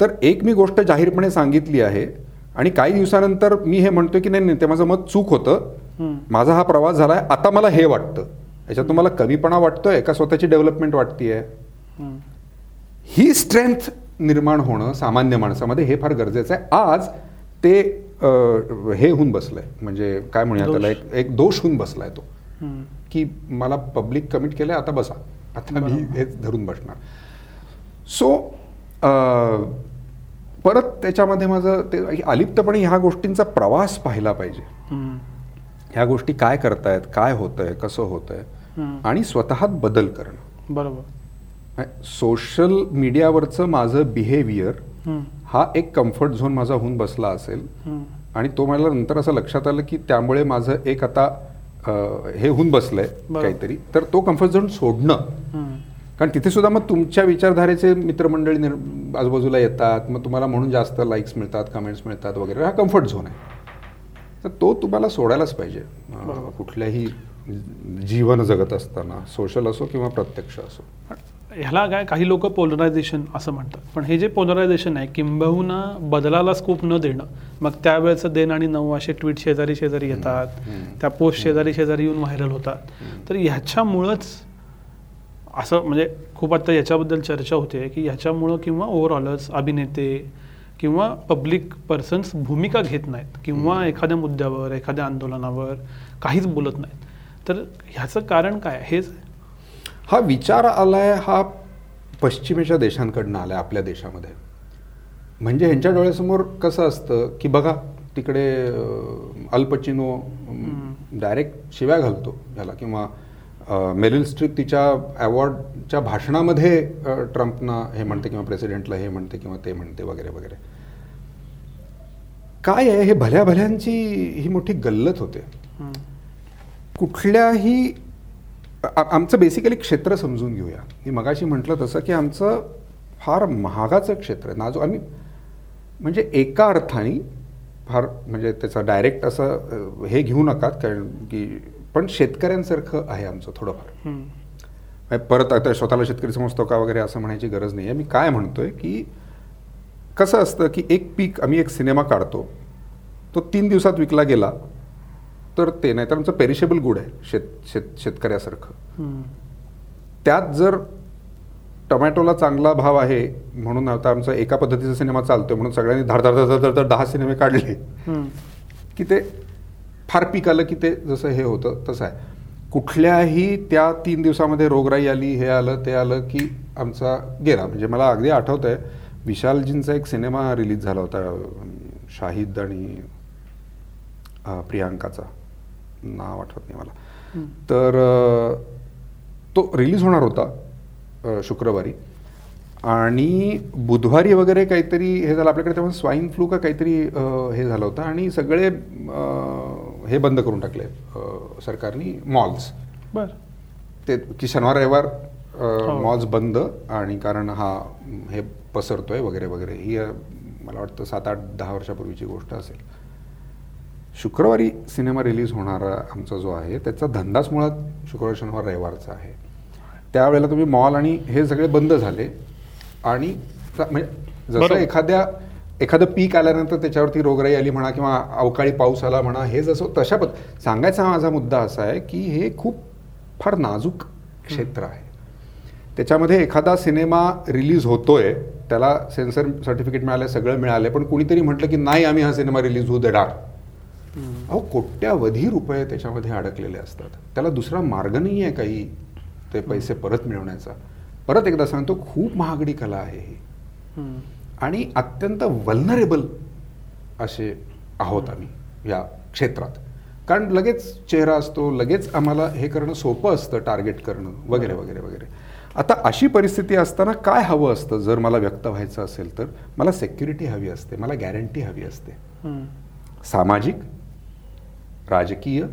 तर एक मी गोष्ट जाहीरपणे सांगितली आहे आणि काही दिवसानंतर मी हे म्हणतोय की नाही नाही ते माझं मत चूक होतं. माझा हा प्रवास झालाय आता मला हे वाटतं. याच्यात तुम्हाला कमीपणा वाटतोय का स्वतःची डेव्हलपमेंट वाटतीये. ही स्ट्रेंथ निर्माण होणं सामान्य माणसामध्ये हे फार गरजेचं आहे. आज ते हे होऊन बसलंय. म्हणजे काय म्हणूया त्याला? एक एक दोष होऊन बसलाय तो. की मला पब्लिक कमिट केलंय आता बसा. आता मी हेच धरून बसणार. सो परत त्याच्यामध्ये माझं ते अलिप्तपणे ह्या गोष्टींचा प्रवास पाहिला पाहिजे. ह्या गोष्टी काय करतायत काय होतंय कसं होतंय. आणि स्वतःत बदल करणं बरोबर सोशल मीडियावरचं माझं बिहेवियर. हा एक कम्फर्ट झोन माझा होऊन बसला असेल. आणि तो मला नंतर असं लक्षात आलं की त्यामुळे माझं एक आता हे होऊन बसलंय. काहीतरी तर तो कम्फर्ट झोन सोडणं. कारण तिथे सुद्धा मग तुमच्या विचारधारेचे मित्रमंडळी आजूबाजूला येतात मग तुम्हाला म्हणून जास्त लाईक्स मिळतात कमेंट्स मिळतात वगैरे हा कम्फर्ट झोन आहे तर तो तुम्हाला सोडायलाच पाहिजे. कुठल्याही जीवन जगत असताना सोशल असो किंवा प्रत्यक्ष असो. ह्याला काय काही लोक पोलरायझेशन असं म्हणतात. पण हे जे पोलरायझेशन आहे किंबहुना बदलाला स्कोप न देणं. मग त्यावेळेचं देण आणि नऊ असे ट्विट शेजारी शेजारी येतात. त्या पोस्ट शेजारी शेजारी येऊन व्हायरल होतात. तर ह्याच्यामुळंच असं म्हणजे खूप आता याच्याबद्दल चर्चा होते की ह्याच्यामुळं किंवा ओव्हरऑलच अभिनेते किंवा पब्लिक पर्सन्स भूमिका घेत नाहीत किंवा एखाद्या मुद्द्यावर एखाद्या आंदोलनावर काहीच बोलत नाहीत. तर ह्याचं कारण काय हेच हा विचार आलाय हा पश्चिमेच्या देशांकडनं आलाय आपल्या देशामध्ये. म्हणजे ह्यांच्या डोळ्यासमोर कसं असतं की बघा तिकडे अल्पचिनो डायरेक्ट शिव्या घालतो ह्याला किंवा मेरिल स्ट्रीप तिच्या अवॉर्डच्या भाषणामध्ये ट्रम्पना हे म्हणते किंवा प्रेसिडेंटला हे म्हणते किंवा ते म्हणते वगैरे वगैरे. काय आहे? हे भल्या भल्यांची ही मोठी गल्लत होते. कुठल्याही आमचं बेसिकली क्षेत्र समजून घेऊया. मी मगाशी म्हटलं तसं की आमचं फार महागाचं क्षेत्र आहे. नाजूक आम्ही म्हणजे एका अर्थाने फार म्हणजे त्याचा डायरेक्ट असं हे घेऊ नका कारण की पण शेतकऱ्यांसारखं आहे आमचं थोडंफार. म्हणजे परत आता स्वतःला शेतकरी समजतो का वगैरे असं म्हणायची गरज नाही आहे मी काय म्हणतोय की कसं असतं की एक पीक आम्ही एक सिनेमा काढतो तो तीन दिवसात विकला गेला तर ते नाही तर आमचं पेरिशेबल गुड आहे शेत शेत शेतकऱ्यासारखं. त्यात जर टोमॅटोला चांगला भाव आहे म्हणून आता आमचा एका पद्धतीचा सिनेमा चालतोय म्हणून सगळ्यांनी धाड धाड धाड धाड धाड दहा सिनेमे काढले. की ते फार पीक आलं की ते जसं हे होतं तसं आहे. कुठल्याही त्या तीन दिवसामध्ये रोगराई आली हे आलं ते आलं की आमचा गेला. म्हणजे मला अगदी आठवत आहे विशालजींचा एक सिनेमा रिलीज झाला होता शाहिद आणि प्रियांकाचा. नाव आठवत नाही मला. तर तो रिलीज होणार होता शुक्रवारी. आणि बुधवारी वगैरे काहीतरी हे झालं. आपल्याकडे तेव्हा स्वाईन फ्लू का काहीतरी हे झालं होतं. आणि सगळे हे बंद करून टाकले सरकारनी मॉल्स बर ते की शनिवार रविवार. मॉल्स बंद आणि कारण हा हे पसरतोय वगैरे वगैरे ही मला वाटतं सात आठ दहा वर्षापूर्वीची गोष्ट असेल शुक्रवारी सिनेमा रिलीज होणारा आमचा जो आहे त्याचा धंदाच मुळात शुक्रवार शनिवार रविवारचा आहे त्यावेळेला तुम्ही मॉल आणि हे सगळे बंद झाले आणि म्हणजे जसं. एखाद्या एखादं पीक आल्यानंतर त्याच्यावरती रोगराई आली म्हणा किंवा अवकाळी पाऊस आला म्हणा हे जसं तशा पद सांगायचा माझा मुद्दा असा आहे की हे खूप फार नाजूक क्षेत्र आहे. त्याच्यामध्ये एखादा सिनेमा रिलीज होतोय त्याला सेन्सर सर्टिफिकेट मिळालं सगळं मिळालं पण कुणीतरी म्हटलं की नाही आम्ही हा सिनेमा रिलीज होऊ देणार. अहो कोट्यावधी रुपये त्याच्यामध्ये अडकलेले असतात. त्याला दुसरा मार्ग नाही आहे काही ते पैसे परत मिळवण्याचा. परत एकदा सांगतो खूप महागडी कला आहे ही. आणि अत्यंत वल्नरेबल असे आहोत आम्ही या क्षेत्रात. कारण लगेच चेहरा असतो लगेच आम्हाला हे करणं सोपं असतं टार्गेट करणं वगैरे वगैरे वगैरे. आता अशी परिस्थिती असताना काय हवं असतं? जर मला व्यक्त व्हायचं असेल तर मला सेक्युरिटी हवी असते मला गॅरंटी हवी असते. सामाजिक राजकीय.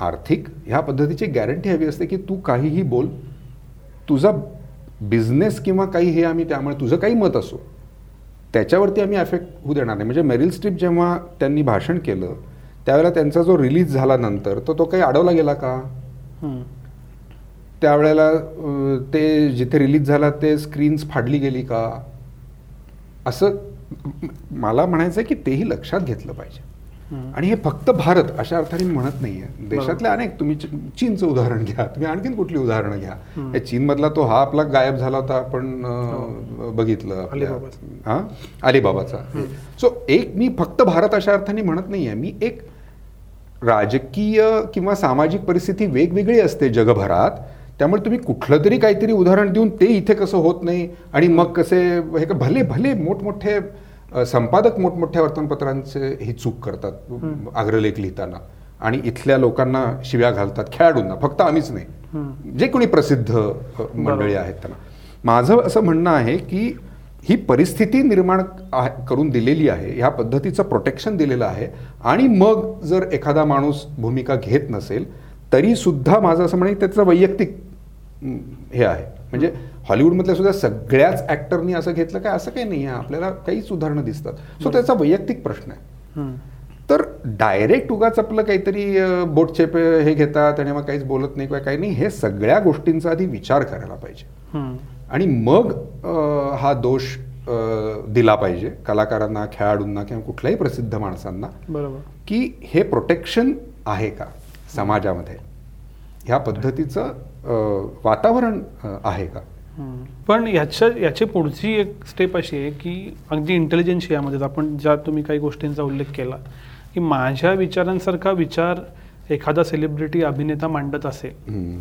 आर्थिक ह्या पद्धतीची गॅरंटी हवी असते की तू काहीही बोल तुझा बिझनेस किंवा काही हे आम्ही त्यामुळे तुझं काही मत असो. त्याच्यावरती आम्ही अफेक्ट होऊ देणार नाही म्हणजे मेरिल स्ट्रीप जेव्हा त्यांनी भाषण केलं त्यावेळेला त्यांचा जो रिलीज झाला नंतर तर तो काही अडवला गेला का. त्यावेळेला ते जिथे रिलीज झाला ते स्क्रीन्स फाडली गेली का असं मला म्हणायचं आहे की तेही लक्षात घेतलं पाहिजे. आणि हे फक्त भारत अशा अर्थाने म्हणत नाहीये. देशातले अनेक तुम्ही चीनचं उदाहरण घ्या. तुम्ही आणखीन कुठली उदाहरणं घ्या. चीनमधला तो हा आपला गायब झाला होता आपण अं, बघितलं. हा? अलिबाबाचा. सो एक मी फक्त भारत अशा अर्थाने म्हणत नाहीये. मी एक राजकीय किंवा सामाजिक परिस्थिती वेगवेगळी असते जगभरात. त्यामुळे तुम्ही कुठलं तरी काहीतरी उदाहरण देऊन ते इथे कसं होत नाही आणि मग कसे हे का भले भले मोठमोठे संपादक मोठमोठ्या वर्तमानपत्रांचे ही चूक करतात अग्रलेख लिहिताना. आणि इथल्या लोकांना शिव्या घालतात खेळाडूंना. फक्त आम्हीच नाही. जे कोणी प्रसिद्ध मंडळी आहेत त्यांना. माझं असं म्हणणं आहे की ही परिस्थिती निर्माण करून दिलेली आहे ह्या पद्धतीचं प्रोटेक्शन दिलेलं आहे. आणि मग जर एखादा माणूस भूमिका घेत नसेल तरी सुद्धा माझं असं की त्याचं वैयक्तिक हे आहे. म्हणजे हॉलिवूडमधल्या सुद्धा सगळ्याच ऍक्टरनी असं घेतलं काय? असं काही नाही आहे. आपल्याला काहीच उदाहरणं दिसतात. सो त्याचा वैयक्तिक प्रश्न आहे. तर डायरेक्ट उगाच आपलं काहीतरी अ, बोटचे पे हे घेतात आणि मग काहीच बोलत नाही किंवा काही नाही. हे सगळ्या गोष्टींचा आधी विचार करायला पाहिजे. आणि मग हा दोष दिला पाहिजे. कलाकारांना खेळाडूंना किंवा कुठल्याही प्रसिद्ध माणसांना. बरोबर. की हे प्रोटेक्शन आहे का समाजामध्ये? ह्या पद्धतीचं वातावरण आहे का. पण याच्या याची पुढची एक स्टेप अशी आहे की अगदी इंटेलिजन्शियामध्ये आपण ज्या तुम्ही काही गोष्टींचा उल्लेख केला की माझ्या विचारांसारखा विचार एखादा सेलिब्रिटी अभिनेता मांडत असेल.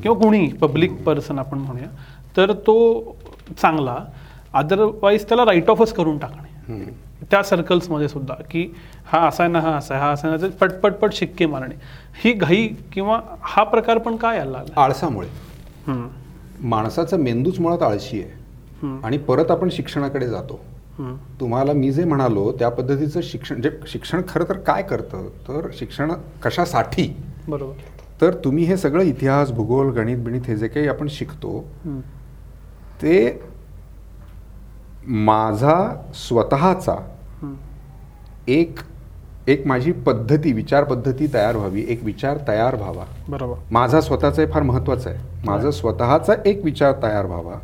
किंवा कुणी पब्लिक पर्सन आपण म्हणूया तर तो चांगला अदरवाईज त्याला राईट ऑफच करून टाकणे. त्या सर्कल्समध्ये सुद्धा की हा असा आहे ना हा असा आहे हा असा आहे ना तर पट पट पट शिक्के मारणे ही घाई किंवा हा प्रकार पण काय लागला आळसामुळे. माणसाचा मेंदूच मुळात आळशी आहे. आणि परत आपण शिक्षणाकडे जातो. तुम्हाला मी जे म्हणालो त्या पद्धतीचं शिक्षण जे शिक्षण खरं तर काय करतं तर शिक्षण कशासाठी बरोबर तर तुम्ही हे सगळं इतिहास भूगोल गणित बिणित हे जे काही आपण शिकतो. ते माझा स्वतःचा. एक एक माझी पद्धती विचार पद्धती तयार व्हावी एक विचार तयार व्हावा. बरोबर. माझा स्वतःचा फार महत्त्वाचं आहे. माझा स्वतःचा एक विचार तयार व्हावा.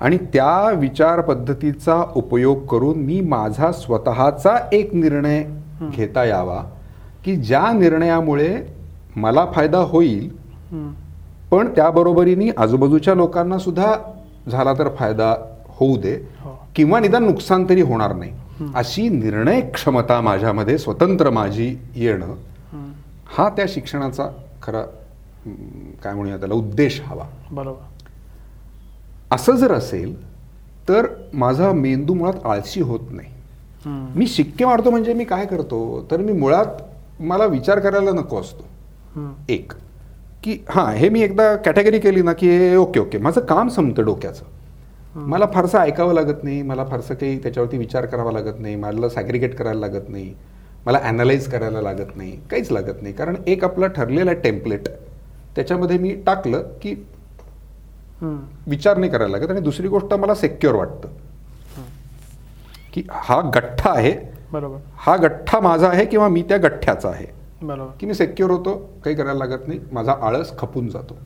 आणि त्या विचार पद्धतीचा उपयोग करून मी माझा स्वतःचा एक निर्णय घेता यावा की ज्या निर्णयामुळे मला फायदा होईल. पण त्याबरोबरीने आजूबाजूच्या लोकांना सुद्धा झाला तर फायदा होऊ दे हो. किंवा निदान नुकसान तरी होणार नाही. अशी निर्णय क्षमता माझ्यामध्ये स्वतंत्र माझी येणं. हा त्या शिक्षणाचा खरा काय म्हणूया त्याला उद्देश हवा बरोबर असं जर असेल तर माझा मेंदू मुळात आळशी होत नाही. मी शिक्के मारतो म्हणजे मी काय करतो तर मी मुळात मला विचार करायला नको असतो. एक की हां हे मी एकदा कॅटेगरी केली ना की हे ओके ओके माझं काम संपतं डोक्याचं मला फारसं ऐकावं लागत नाही मला फारसं काही त्याच्यावरती विचार करावा लागत नाही मला सॅग्रिगेट करायला लागत नाही मला ॲनालाइज करायला लागत नाही काहीच लागत नाही. कारण एक आपला ठरलेला टेम्पलेट त्याच्यामध्ये मी टाकलं की. विचार नाही करायला लागत आणि दुसरी गोष्ट मला सेक्युअर वाटतं. की हा गठ्ठा आहे बरोबर. हा गठ्ठा माझा आहे किंवा मी त्या गठ्ठ्याचा आहे. बरोबर. की मी सेक्युअर होतो काही करायला लागत नाही माझा आळस खपून जातो.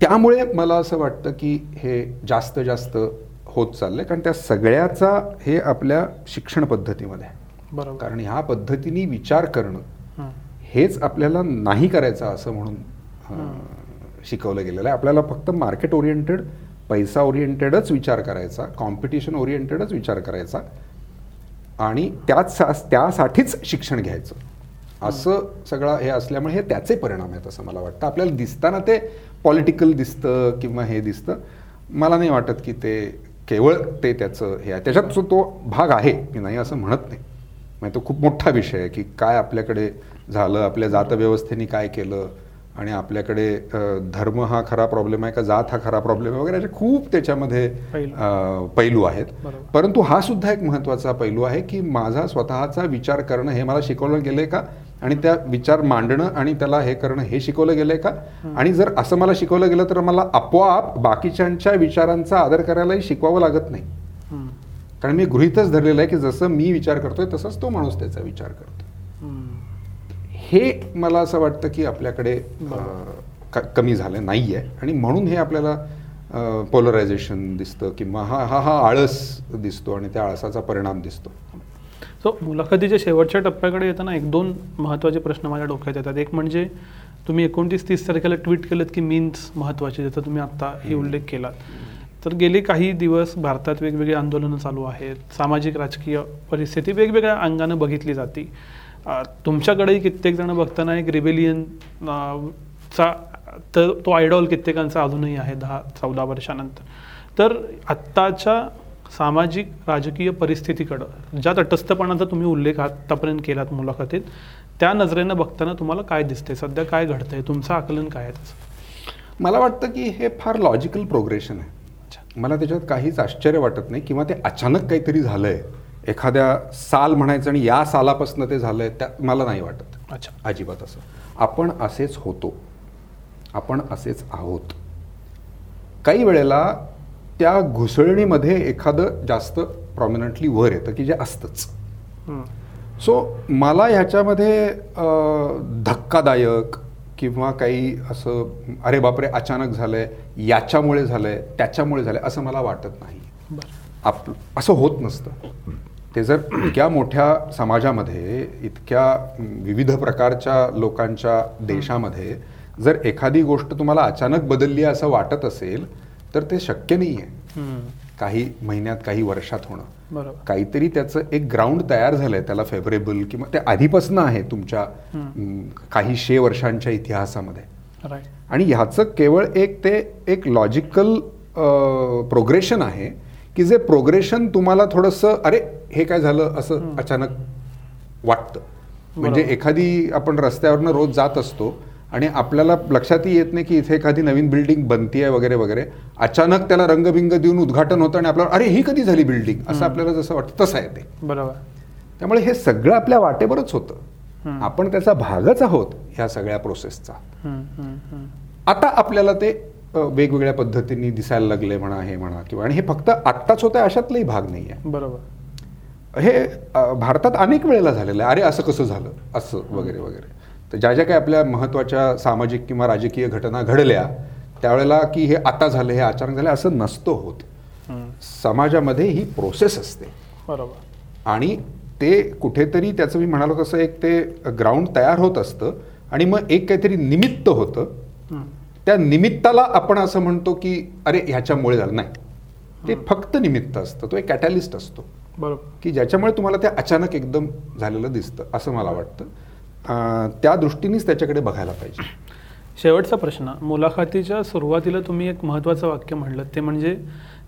त्यामुळे मला असं वाटतं की हे जास्त जास्त होत चाललंय कारण त्या सगळ्याचा हे आपल्या शिक्षण पद्धतीमध्ये आहे. बरोबर. कारण ह्या पद्धतीने विचार करणं. हेच आपल्याला नाही करायचं असं म्हणून शिकवलं गेलेलं आहे. आपल्याला फक्त मार्केट ओरिएंटेड पैसा ओरिएंटेडच विचार करायचा कॉम्पिटिशन ओरिएंटेडच विचार करायचा आणि त्याच त्यासाठीच शिक्षण घ्यायचं. असं सगळं हे असल्यामुळे हे त्याचे परिणाम आहेत असं मला वाटतं. आपल्याला दिसताना ते पॉलिटिकल दिसतं किंवा हे दिसतं. मला नाही वाटत की ते केवळ ते त्याचं हे आहे. त्याच्यात तो भाग आहे मी नाही असं म्हणत नाही. म्हणजे तो खूप मोठा विषय आहे की काय आपल्याकडे झालं आपल्या जातव्यवस्थेने काय केलं आणि आपल्याकडे धर्म हा खरा प्रॉब्लेम आहे का? जात हा खरा प्रॉब्लेम आहे वगैरे असे खूप त्याच्यामध्ये पैलू. आहेत. परंतु हा सुद्धा एक महत्त्वाचा पैलू आहे की माझा स्वतःचा विचार करणं हे मला शिकवलं गेलंय का? आणि त्या विचार मांडणं आणि त्याला हे करणं हे शिकवलं गेलंय का? आणि जर असं मला शिकवलं गेलं तर मला आपोआप बाकीच्यांच्या विचारांचा आदर करायलाही शिकवावं लागत नाही. कारण मी गृहीतच धरलेलं आहे की जसं मी विचार करतोय तसंच तो माणूस त्याचा विचार करतो. हे. मला असं वाटतं की आपल्याकडे कमी झालं नाही आहे आणि म्हणून हे आपल्याला पोलरायझेशन दिसतं किंवा हा हा हा आळस दिसतो आणि त्या आळसाचा परिणाम दिसतो. सो मुलाखतीच्या शेवटच्या टप्प्याकडे येताना एक दोन महत्त्वाचे प्रश्न माझ्या डोक्यात येतात. एक म्हणजे तुम्ही एकोणतीस तीस तारखेला ट्विट केलं की मीन्स महत्त्वाचे ज्याचा तुम्ही आत्ताही उल्लेख केलात. तर गेले काही दिवस भारतात वेगवेगळी आंदोलनं चालू आहेत. सामाजिक राजकीय परिस्थिती वेगवेगळ्या अंगानं बघितली जाते. तुमच्याकडेही कित्येक जण बघताना एक रिबेलियन चा तर तो आयडॉल कित्येकांचा अजूनही आहे दहा चौदा वर्षानंतर. तर आत्ताच्या सामाजिक राजकीय परिस्थितीकडं ज्या तटस्थपणाचा तुम्ही उल्लेख आत्तापर्यंत केलात मुलाखतीत त्या नजरेनं बघताना तुम्हाला काय दिसते सध्या काय घडतंय? तुमचं आकलन काय आहे त्याचं? मला वाटतं की हे फार लॉजिकल प्रोग्रेशन आहे. मला त्याच्यात काहीच आश्चर्य वाटत नाही किंवा ते अचानक काहीतरी झालंय. एखाद्या साल म्हणायचं आणि या सालापासून ते झालंय त्या मला नाही वाटत. अच्छा. अजिबात असं. आपण असेच होतो. आपण असेच आहोत. काही वेळेला त्या घुसळणीमध्ये एखादं जास्त प्रॉमिनंटली वर येतं की जे असतंच. सो मला ह्याच्यामध्ये धक्कादायक किंवा काही असं अरे बापरे अचानक झालंय याच्यामुळे झालंय त्याच्यामुळे झालंय असं मला वाटत नाही. आप असं होत नसतं. ते जर इतक्या मोठ्या समाजामध्ये इतक्या विविध प्रकारच्या लोकांच्या देशामध्ये जर एखादी गोष्ट तुम्हाला अचानक बदलली असं वाटत असेल तर ते शक्य नाही आहे. काही महिन्यात काही वर्षात होणं. काहीतरी त्याचं एक ग्राउंड तयार झालंय त्याला फेवरेबल किंवा ते आधीपासून आहे तुमच्या काही शे वर्षांच्या इतिहासामध्ये. आणि ह्याचं केवळ एक ते एक लॉजिकल प्रोग्रेशन आहे की जे प्रोग्रेशन तुम्हाला थोडंसं अरे हे काय झालं असं अचानक वाटतं. म्हणजे. एखादी आपण रस्त्यावरनं रोज जात असतो आणि आपल्याला लक्षातही येत नाही की इथे एखादी नवीन बिल्डिंग बनतीये वगैरे वगैरे. अचानक त्याला रंगबिंग देऊन उद्घाटन होतं आणि आपल्याला अरे ही कधी झाली बिल्डिंग? असं आपल्याला जसं वाटतं तसं आहे ते. बरोबर. त्यामुळे हे सगळं आपल्या वाटेवरच होतं. आपण त्याचा भागच आहोत ह्या सगळ्या प्रोसेसचा. आता आपल्याला ते वेगवेगळ्या पद्धतीने दिसायला लागले म्हणा हे म्हणा किंवा आणि हे फक्त आत्ताच होतं अशातलाही भाग नाही आहे. बरोबर. हे भारतात अनेक वेळेला झालेलं आहे. अरे असं कसं झालं? असं वगैरे वगैरे. तर ज्या ज्या काही आपल्या महत्त्वाच्या सामाजिक किंवा राजकीय घटना घडल्या त्यावेळेला की हे आता झालं हे अचानक झालं असं नसतं होत. समाजामध्ये ही प्रोसेस असते. बरोबर. आणि ते कुठेतरी त्याचं मी म्हणालो तसं एक ते ग्राउंड तयार होत असतं आणि मग एक काहीतरी निमित्त होतं. त्या निमित्ताला आपण असं म्हणतो की अरे ह्याच्यामुळे झालं नाही. ते फक्त निमित्त असतं. तो एक कॅटॅलिस्ट असतो. बरोबर. की ज्याच्यामुळे तुम्हाला ते अचानक एकदम झालेलं दिसतं असं मला वाटतं. त्या दृष्टीनेच त्याच्याकडे बघायला पाहिजे. शेवटचा प्रश्न. मुलाखतीच्या सुरुवातीला तुम्ही एक महत्त्वाचं वाक्य म्हणलं ते म्हणजे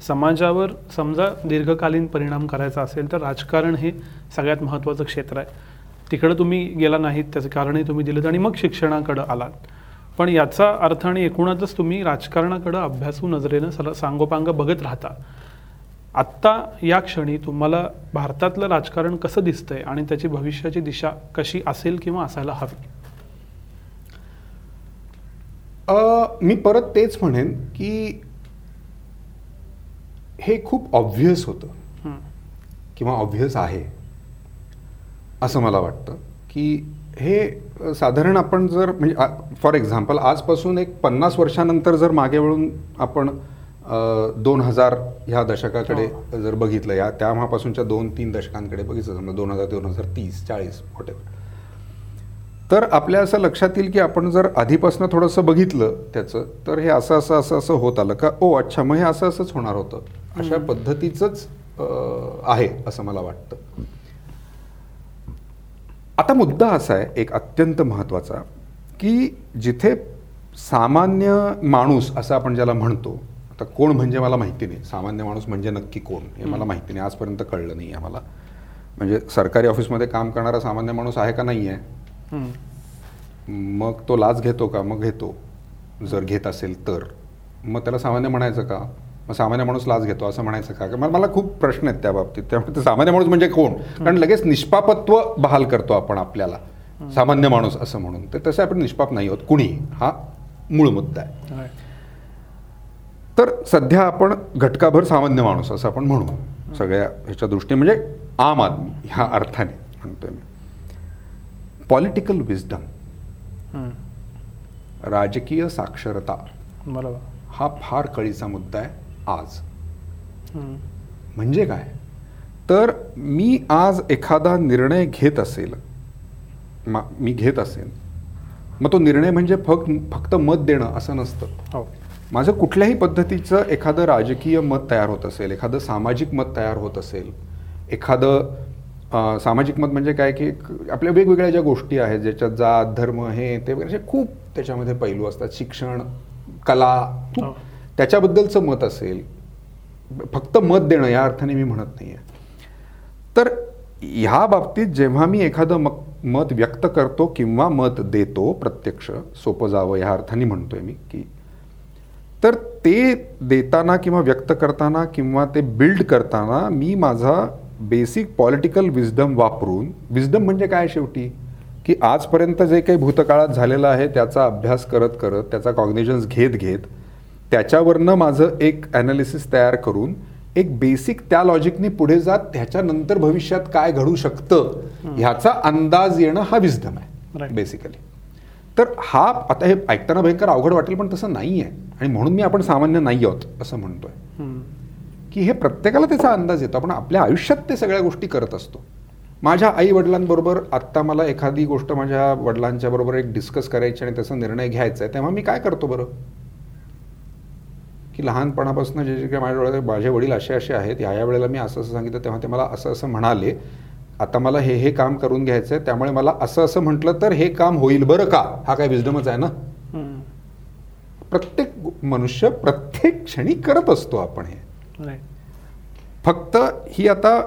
समाजावर समजा दीर्घकालीन परिणाम करायचा असेल तर राजकारण हे सगळ्यात महत्त्वाचं क्षेत्र आहे. तिकडं तुम्ही गेला नाहीत त्याचं कारणही तुम्ही दिलं आणि मग शिक्षणाकडं आलात. पण याचा अर्थ आणि एकूणातच तुम्ही राजकारणाकडं अभ्यासू नजरेनं सर सांगोपांग बघत राहता. आत्ता या क्षणी तुम्हाला भारतातलं राजकारण कसं दिसतंय आणि त्याची भविष्याची दिशा कशी असेल किंवा असायला हवी? अ, मी परत तेच म्हणेन की हे खूप ऑब्व्हियस होतं. किंवा ऑब्व्हियस आहे. असं मला वाटतं की हे साधारण आपण जर म्हणजे फॉर एक्झाम्पल आजपासून एक पन्नास वर्षानंतर जर मागे वळून आपण दोन हजार ह्या दशकाकडे जर बघितलं या तेव्हापासूनच्या दोन तीन दशकांकडे बघितलं समजा दोन हजार दोन हजार तीस चाळीस वॉटेवर तर आपल्या असं लक्षात येईल की आपण जर आधीपासून थोडंसं बघितलं त्याचं तर हे असं असं असं असं होत आलं का? ओ अच्छा मग हे असं असंच होणार होतं. अशा पद्धतीचंच आहे असं मला वाटतं. आता मुद्दा असा आहे एक अत्यंत महत्त्वाचा की जिथे सामान्य माणूस असं आपण ज्याला म्हणतो आता कोण म्हणजे मला माहिती नाही. सामान्य माणूस म्हणजे नक्की कोण हे मला माहिती नाही. आजपर्यंत कळलं नाही आहे मला म्हणजे सरकारी ऑफिसमध्ये काम करणारा सामान्य माणूस आहे का नाही आहे. मग तो लाच घेतो का? मग घेतो. जर घेत असेल तर. मग त्याला सामान्य म्हणायचं का? मग सामान्य माणूस लाच घेतो असं म्हणायचं का? मला मला खूप प्रश्न आहेत त्या बाबतीत. त्यामुळे सामान्य माणूस म्हणजे कोण? कारण लगेच निष्पापत्व बहाल करतो आपण आपल्याला. सामान्य माणूस असं म्हणून. तर तसे आपण निष्पाप नाही आहोत कुणी? हा मूळ मुद्दा आहे. तर सध्या आपण घटकाभर सामान्य माणूस असं आपण म्हणू. सगळ्या ह्याच्या दृष्टीने म्हणजे आम आदमी ह्या अर्थाने म्हणतोय मी. Political wisdom. राजकीय साक्षरता. बरोबर. हा फार कळीचा मुद्दा आहे आज. म्हणजे काय? तर मी आज एखादा निर्णय घेत असेल मा मी घेत असेल मग तो निर्णय म्हणजे फक्त फक्त मत देणं असं नसतं. हो. माझं कुठल्याही पद्धतीचं एखादं राजकीय मत तयार होत असेल एखादं सामाजिक मत तयार होत असेल एखादं सामाजिक मत म्हणजे काय की आपल्या वेगवेगळ्या ज्या गोष्टी आहेत ज्याच्यात जात धर्म हे ते वगैरे असे खूप त्याच्यामध्ये पैलू असतात शिक्षण कला हो. त्याच्याबद्दलचं मत असेल फक्त मत देणं या अर्थाने मी म्हणत नाही आहे तर ह्या बाबतीत जेव्हा मी एखादं मक मत व्यक्त करतो किंवा मत देतो प्रत्यक्ष सोपं जावं ह्या अर्थाने म्हणतोय मी की तर ते देताना किंवा व्यक्त करताना किंवा ते बिल्ड करताना मी माझा बेसिक पॉलिटिकल विजडम वापरून विजडम म्हणजे काय शेवटी? की आजपर्यंत जे काही भूतकाळात झालेलं आहे त्याचा अभ्यास करत करत त्याचा कॉग्निजन्स घेत घेत त्याच्यावरनं माझं एक ॲनालिसिस तयार करून एक बेसिक त्या लॉजिकनी पुढे जात त्याच्यानंतर भविष्यात काय घडू शकतं? ह्याचा अंदाज येणं हा विजडम आहे. बेसिकली तर हा आता हे ऐकताना भयंकर अवघड वाटेल पण तसं नाही आहे आणि म्हणून मी आपण सामान्य नाही आहोत असं म्हणतोय. की हे प्रत्येकाला त्याचा अंदाज येतो. आपण आपल्या आयुष्यात ते सगळ्या गोष्टी करत असतो. माझ्या आई वडिलांबरोबर आत्ता मला एखादी गोष्ट माझ्या वडिलांच्या बरोबर एक डिस्कस करायची आणि त्याचा निर्णय घ्यायचा आहे तेव्हा मी काय करतो बरं? की लहानपणापासून जे जे काही माझ्या माझे वडील असे असे आहेत या या वेळेला मी असं असं सांगितलं तेव्हा ते मला असं असं म्हणाले. आता मला हे हे काम करून घ्यायचं आहे त्यामुळे मला असं असं म्हटलं तर हे काम होईल बरं का? हा काय विजडमच आहे ना. प्रत्येक मनुष्य प्रत्येक क्षणी करत असतो आपण हे. फक्त ही आता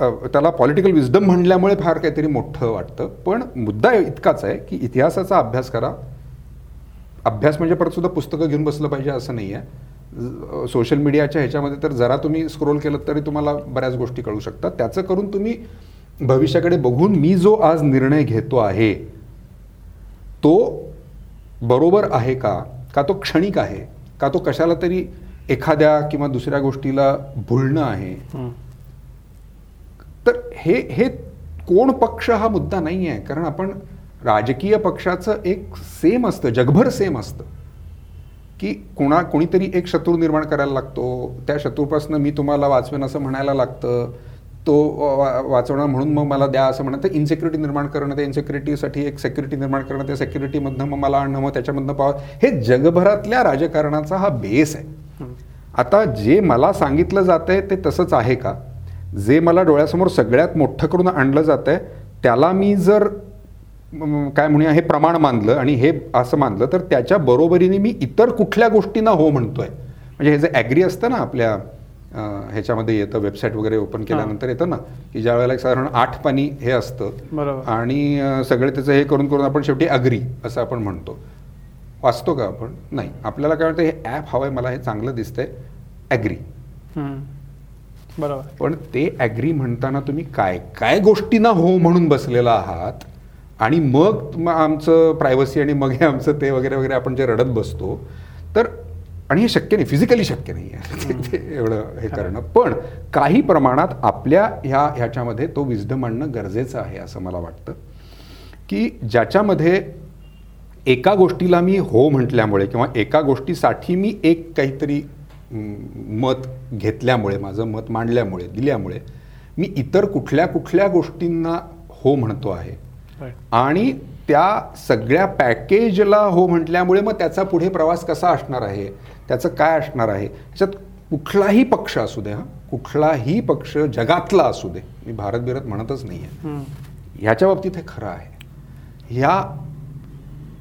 त्याला पॉलिटिकल विजडम म्हणल्यामुळे फार काहीतरी मोठं वाटतं पण मुद्दा इतकाच आहे की इतिहासाचा अभ्यास करा. अभ्यास म्हणजे परत सुद्धा पुस्तकं घेऊन बसलं पाहिजे असं नाही आहे सोशल मीडियाच्या ह्याच्यामध्ये तर जरा तुम्ही स्क्रोल केलं तरी तुम्हाला बऱ्याच गोष्टी कळू शकतात. त्याचं करून तुम्ही भविष्याकडे बघून मी जो आज निर्णय घेतो आहे तो बरोबर आहे का? का तो क्षणिक आहे? का तो कशाला तरी एखाद्या किंवा दुसऱ्या गोष्टीला भुलणं आहे. तर हे हे कोण पक्ष हा मुद्दा नाही आहे कारण आपण राजकीय पक्षाचं एक सेम असतं जगभर सेम असतं. की कोणा कोणीतरी एक शत्रू निर्माण करायला लागतो. त्या शत्रूपासून मी तुम्हाला वाचवेन असं म्हणायला लागतं. तो वाचवणं म्हणून मग मला द्या असं म्हणणं ते इन्सेक्युरिटी निर्माण करणं त्या इन्सेक्युरिटीसाठी एक सेक्युरिटी निर्माण करणं त्या सेक्युरिटीमधनं मग मला आणणं मग त्याच्यामधनं पाव. हे जगभरातल्या राजकारणाचा हा बेस आहे. आता जे मला सांगितलं जात आहे ते तसंच आहे का? जे मला डोळ्यासमोर सगळ्यात मोठं करून आणलं जात आहे त्याला मी जर काय म्हणूया हे प्रमाण मानलं आणि हे असं मानलं तर त्याच्या बरोबरीने मी इतर कुठल्या गोष्टींना हो म्हणतोय. म्हणजे हे जे ॲग्री असतं ना आपल्या ह्याच्यामध्ये येतं वेबसाईट वगैरे ओपन केल्यानंतर येतं ना की ज्या वेळेला साधारण आठ पाणी हे असतं. आणि सगळे त्याचं हे करून करून आपण शेवटी अग्री असं आपण म्हणतो. वाचतो का आपण? नाही. आपल्याला काय वाटतं हे ॲप हवं आहे मला हे चांगलं दिसतंय ॲग्री. बरोबर. पण ते ॲग्री म्हणताना तुम्ही काय काय गोष्टींना हो म्हणून बसलेला आहात आणि मग म- आमचं प्रायव्हसी आणि मग हे आमचं ते वगैरे वगैरे आपण जे रडत बसतो तर आणि हे शक्य नाही फिजिकली शक्य नाही आहे. एवढं हे करणं. पण काही प्रमाणात आपल्या ह्या ह्याच्यामध्ये तो विजडम आणणं गरजेचं आहे असं मला वाटतं. की ज्याच्यामध्ये एका गोष्टीला मी हो म्हटल्यामुळे किंवा एका गोष्टीसाठी मी एक काहीतरी मत घेतल्यामुळे माझं मत मांडल्यामुळे दिल्यामुळे मी इतर कुठल्या कुठल्या गोष्टींना हो म्हणतो आहे. आणि त्या सगळ्या पॅकेजला हो म्हटल्यामुळे मग त्याचा पुढे प्रवास कसा असणार आहे? त्याचं काय असणार आहे? ह्याच्यात कुठलाही पक्ष असू दे हा. कुठलाही पक्ष जगातला असू दे. मी भारत बिरत म्हणतच नाही आहे ह्याच्या बाबतीत हे खरं आहे. ह्या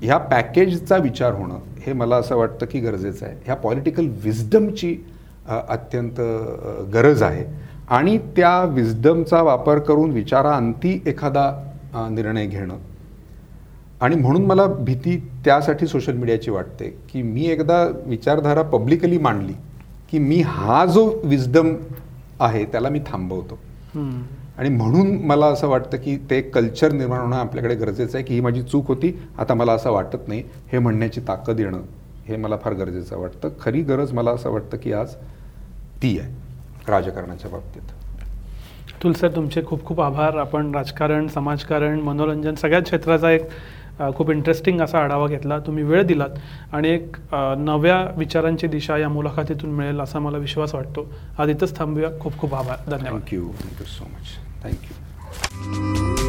ह्या पॅकेजचा विचार होणं हे मला असं वाटतं की गरजेचं आहे. ह्या पॉलिटिकल विजडमची अत्यंत गरज आहे. आणि त्या विजडमचा वापर करून विचारांती एखादा निर्णय घेणं. आणि म्हणून मला भीती त्यासाठी सोशल मीडियाची वाटते की मी एकदा विचारधारा पब्लिकली मांडली की मी हा जो विजडम आहे त्याला मी थांबवतो. आणि म्हणून मला असं वाटतं की ते कल्चर निर्माण होणं आपल्याकडे गरजेचं आहे की ही माझी चूक होती आता मला असं वाटत नाही. हे म्हणण्याची ताकद येणं हे मला फार गरजेचं वाटतं. खरी गरज मला असं वाटतं की आज ती आहे राजकारणाच्या बाबतीत. अतुल सर तुमचे खूप खूप आभार. आपण राजकारण समाजकारण मनोरंजन सगळ्या क्षेत्राचा एक खूप इंटरेस्टिंग असा आढावा घेतला. तुम्ही वेळ दिलात आणि एक नव्या विचारांची दिशा या मुलाखतीतून मिळेल असा मला विश्वास वाटतो. आज इथंच थांबूया. खूप खूप आभार. धन्यवाद. Thank you thank you so much thank you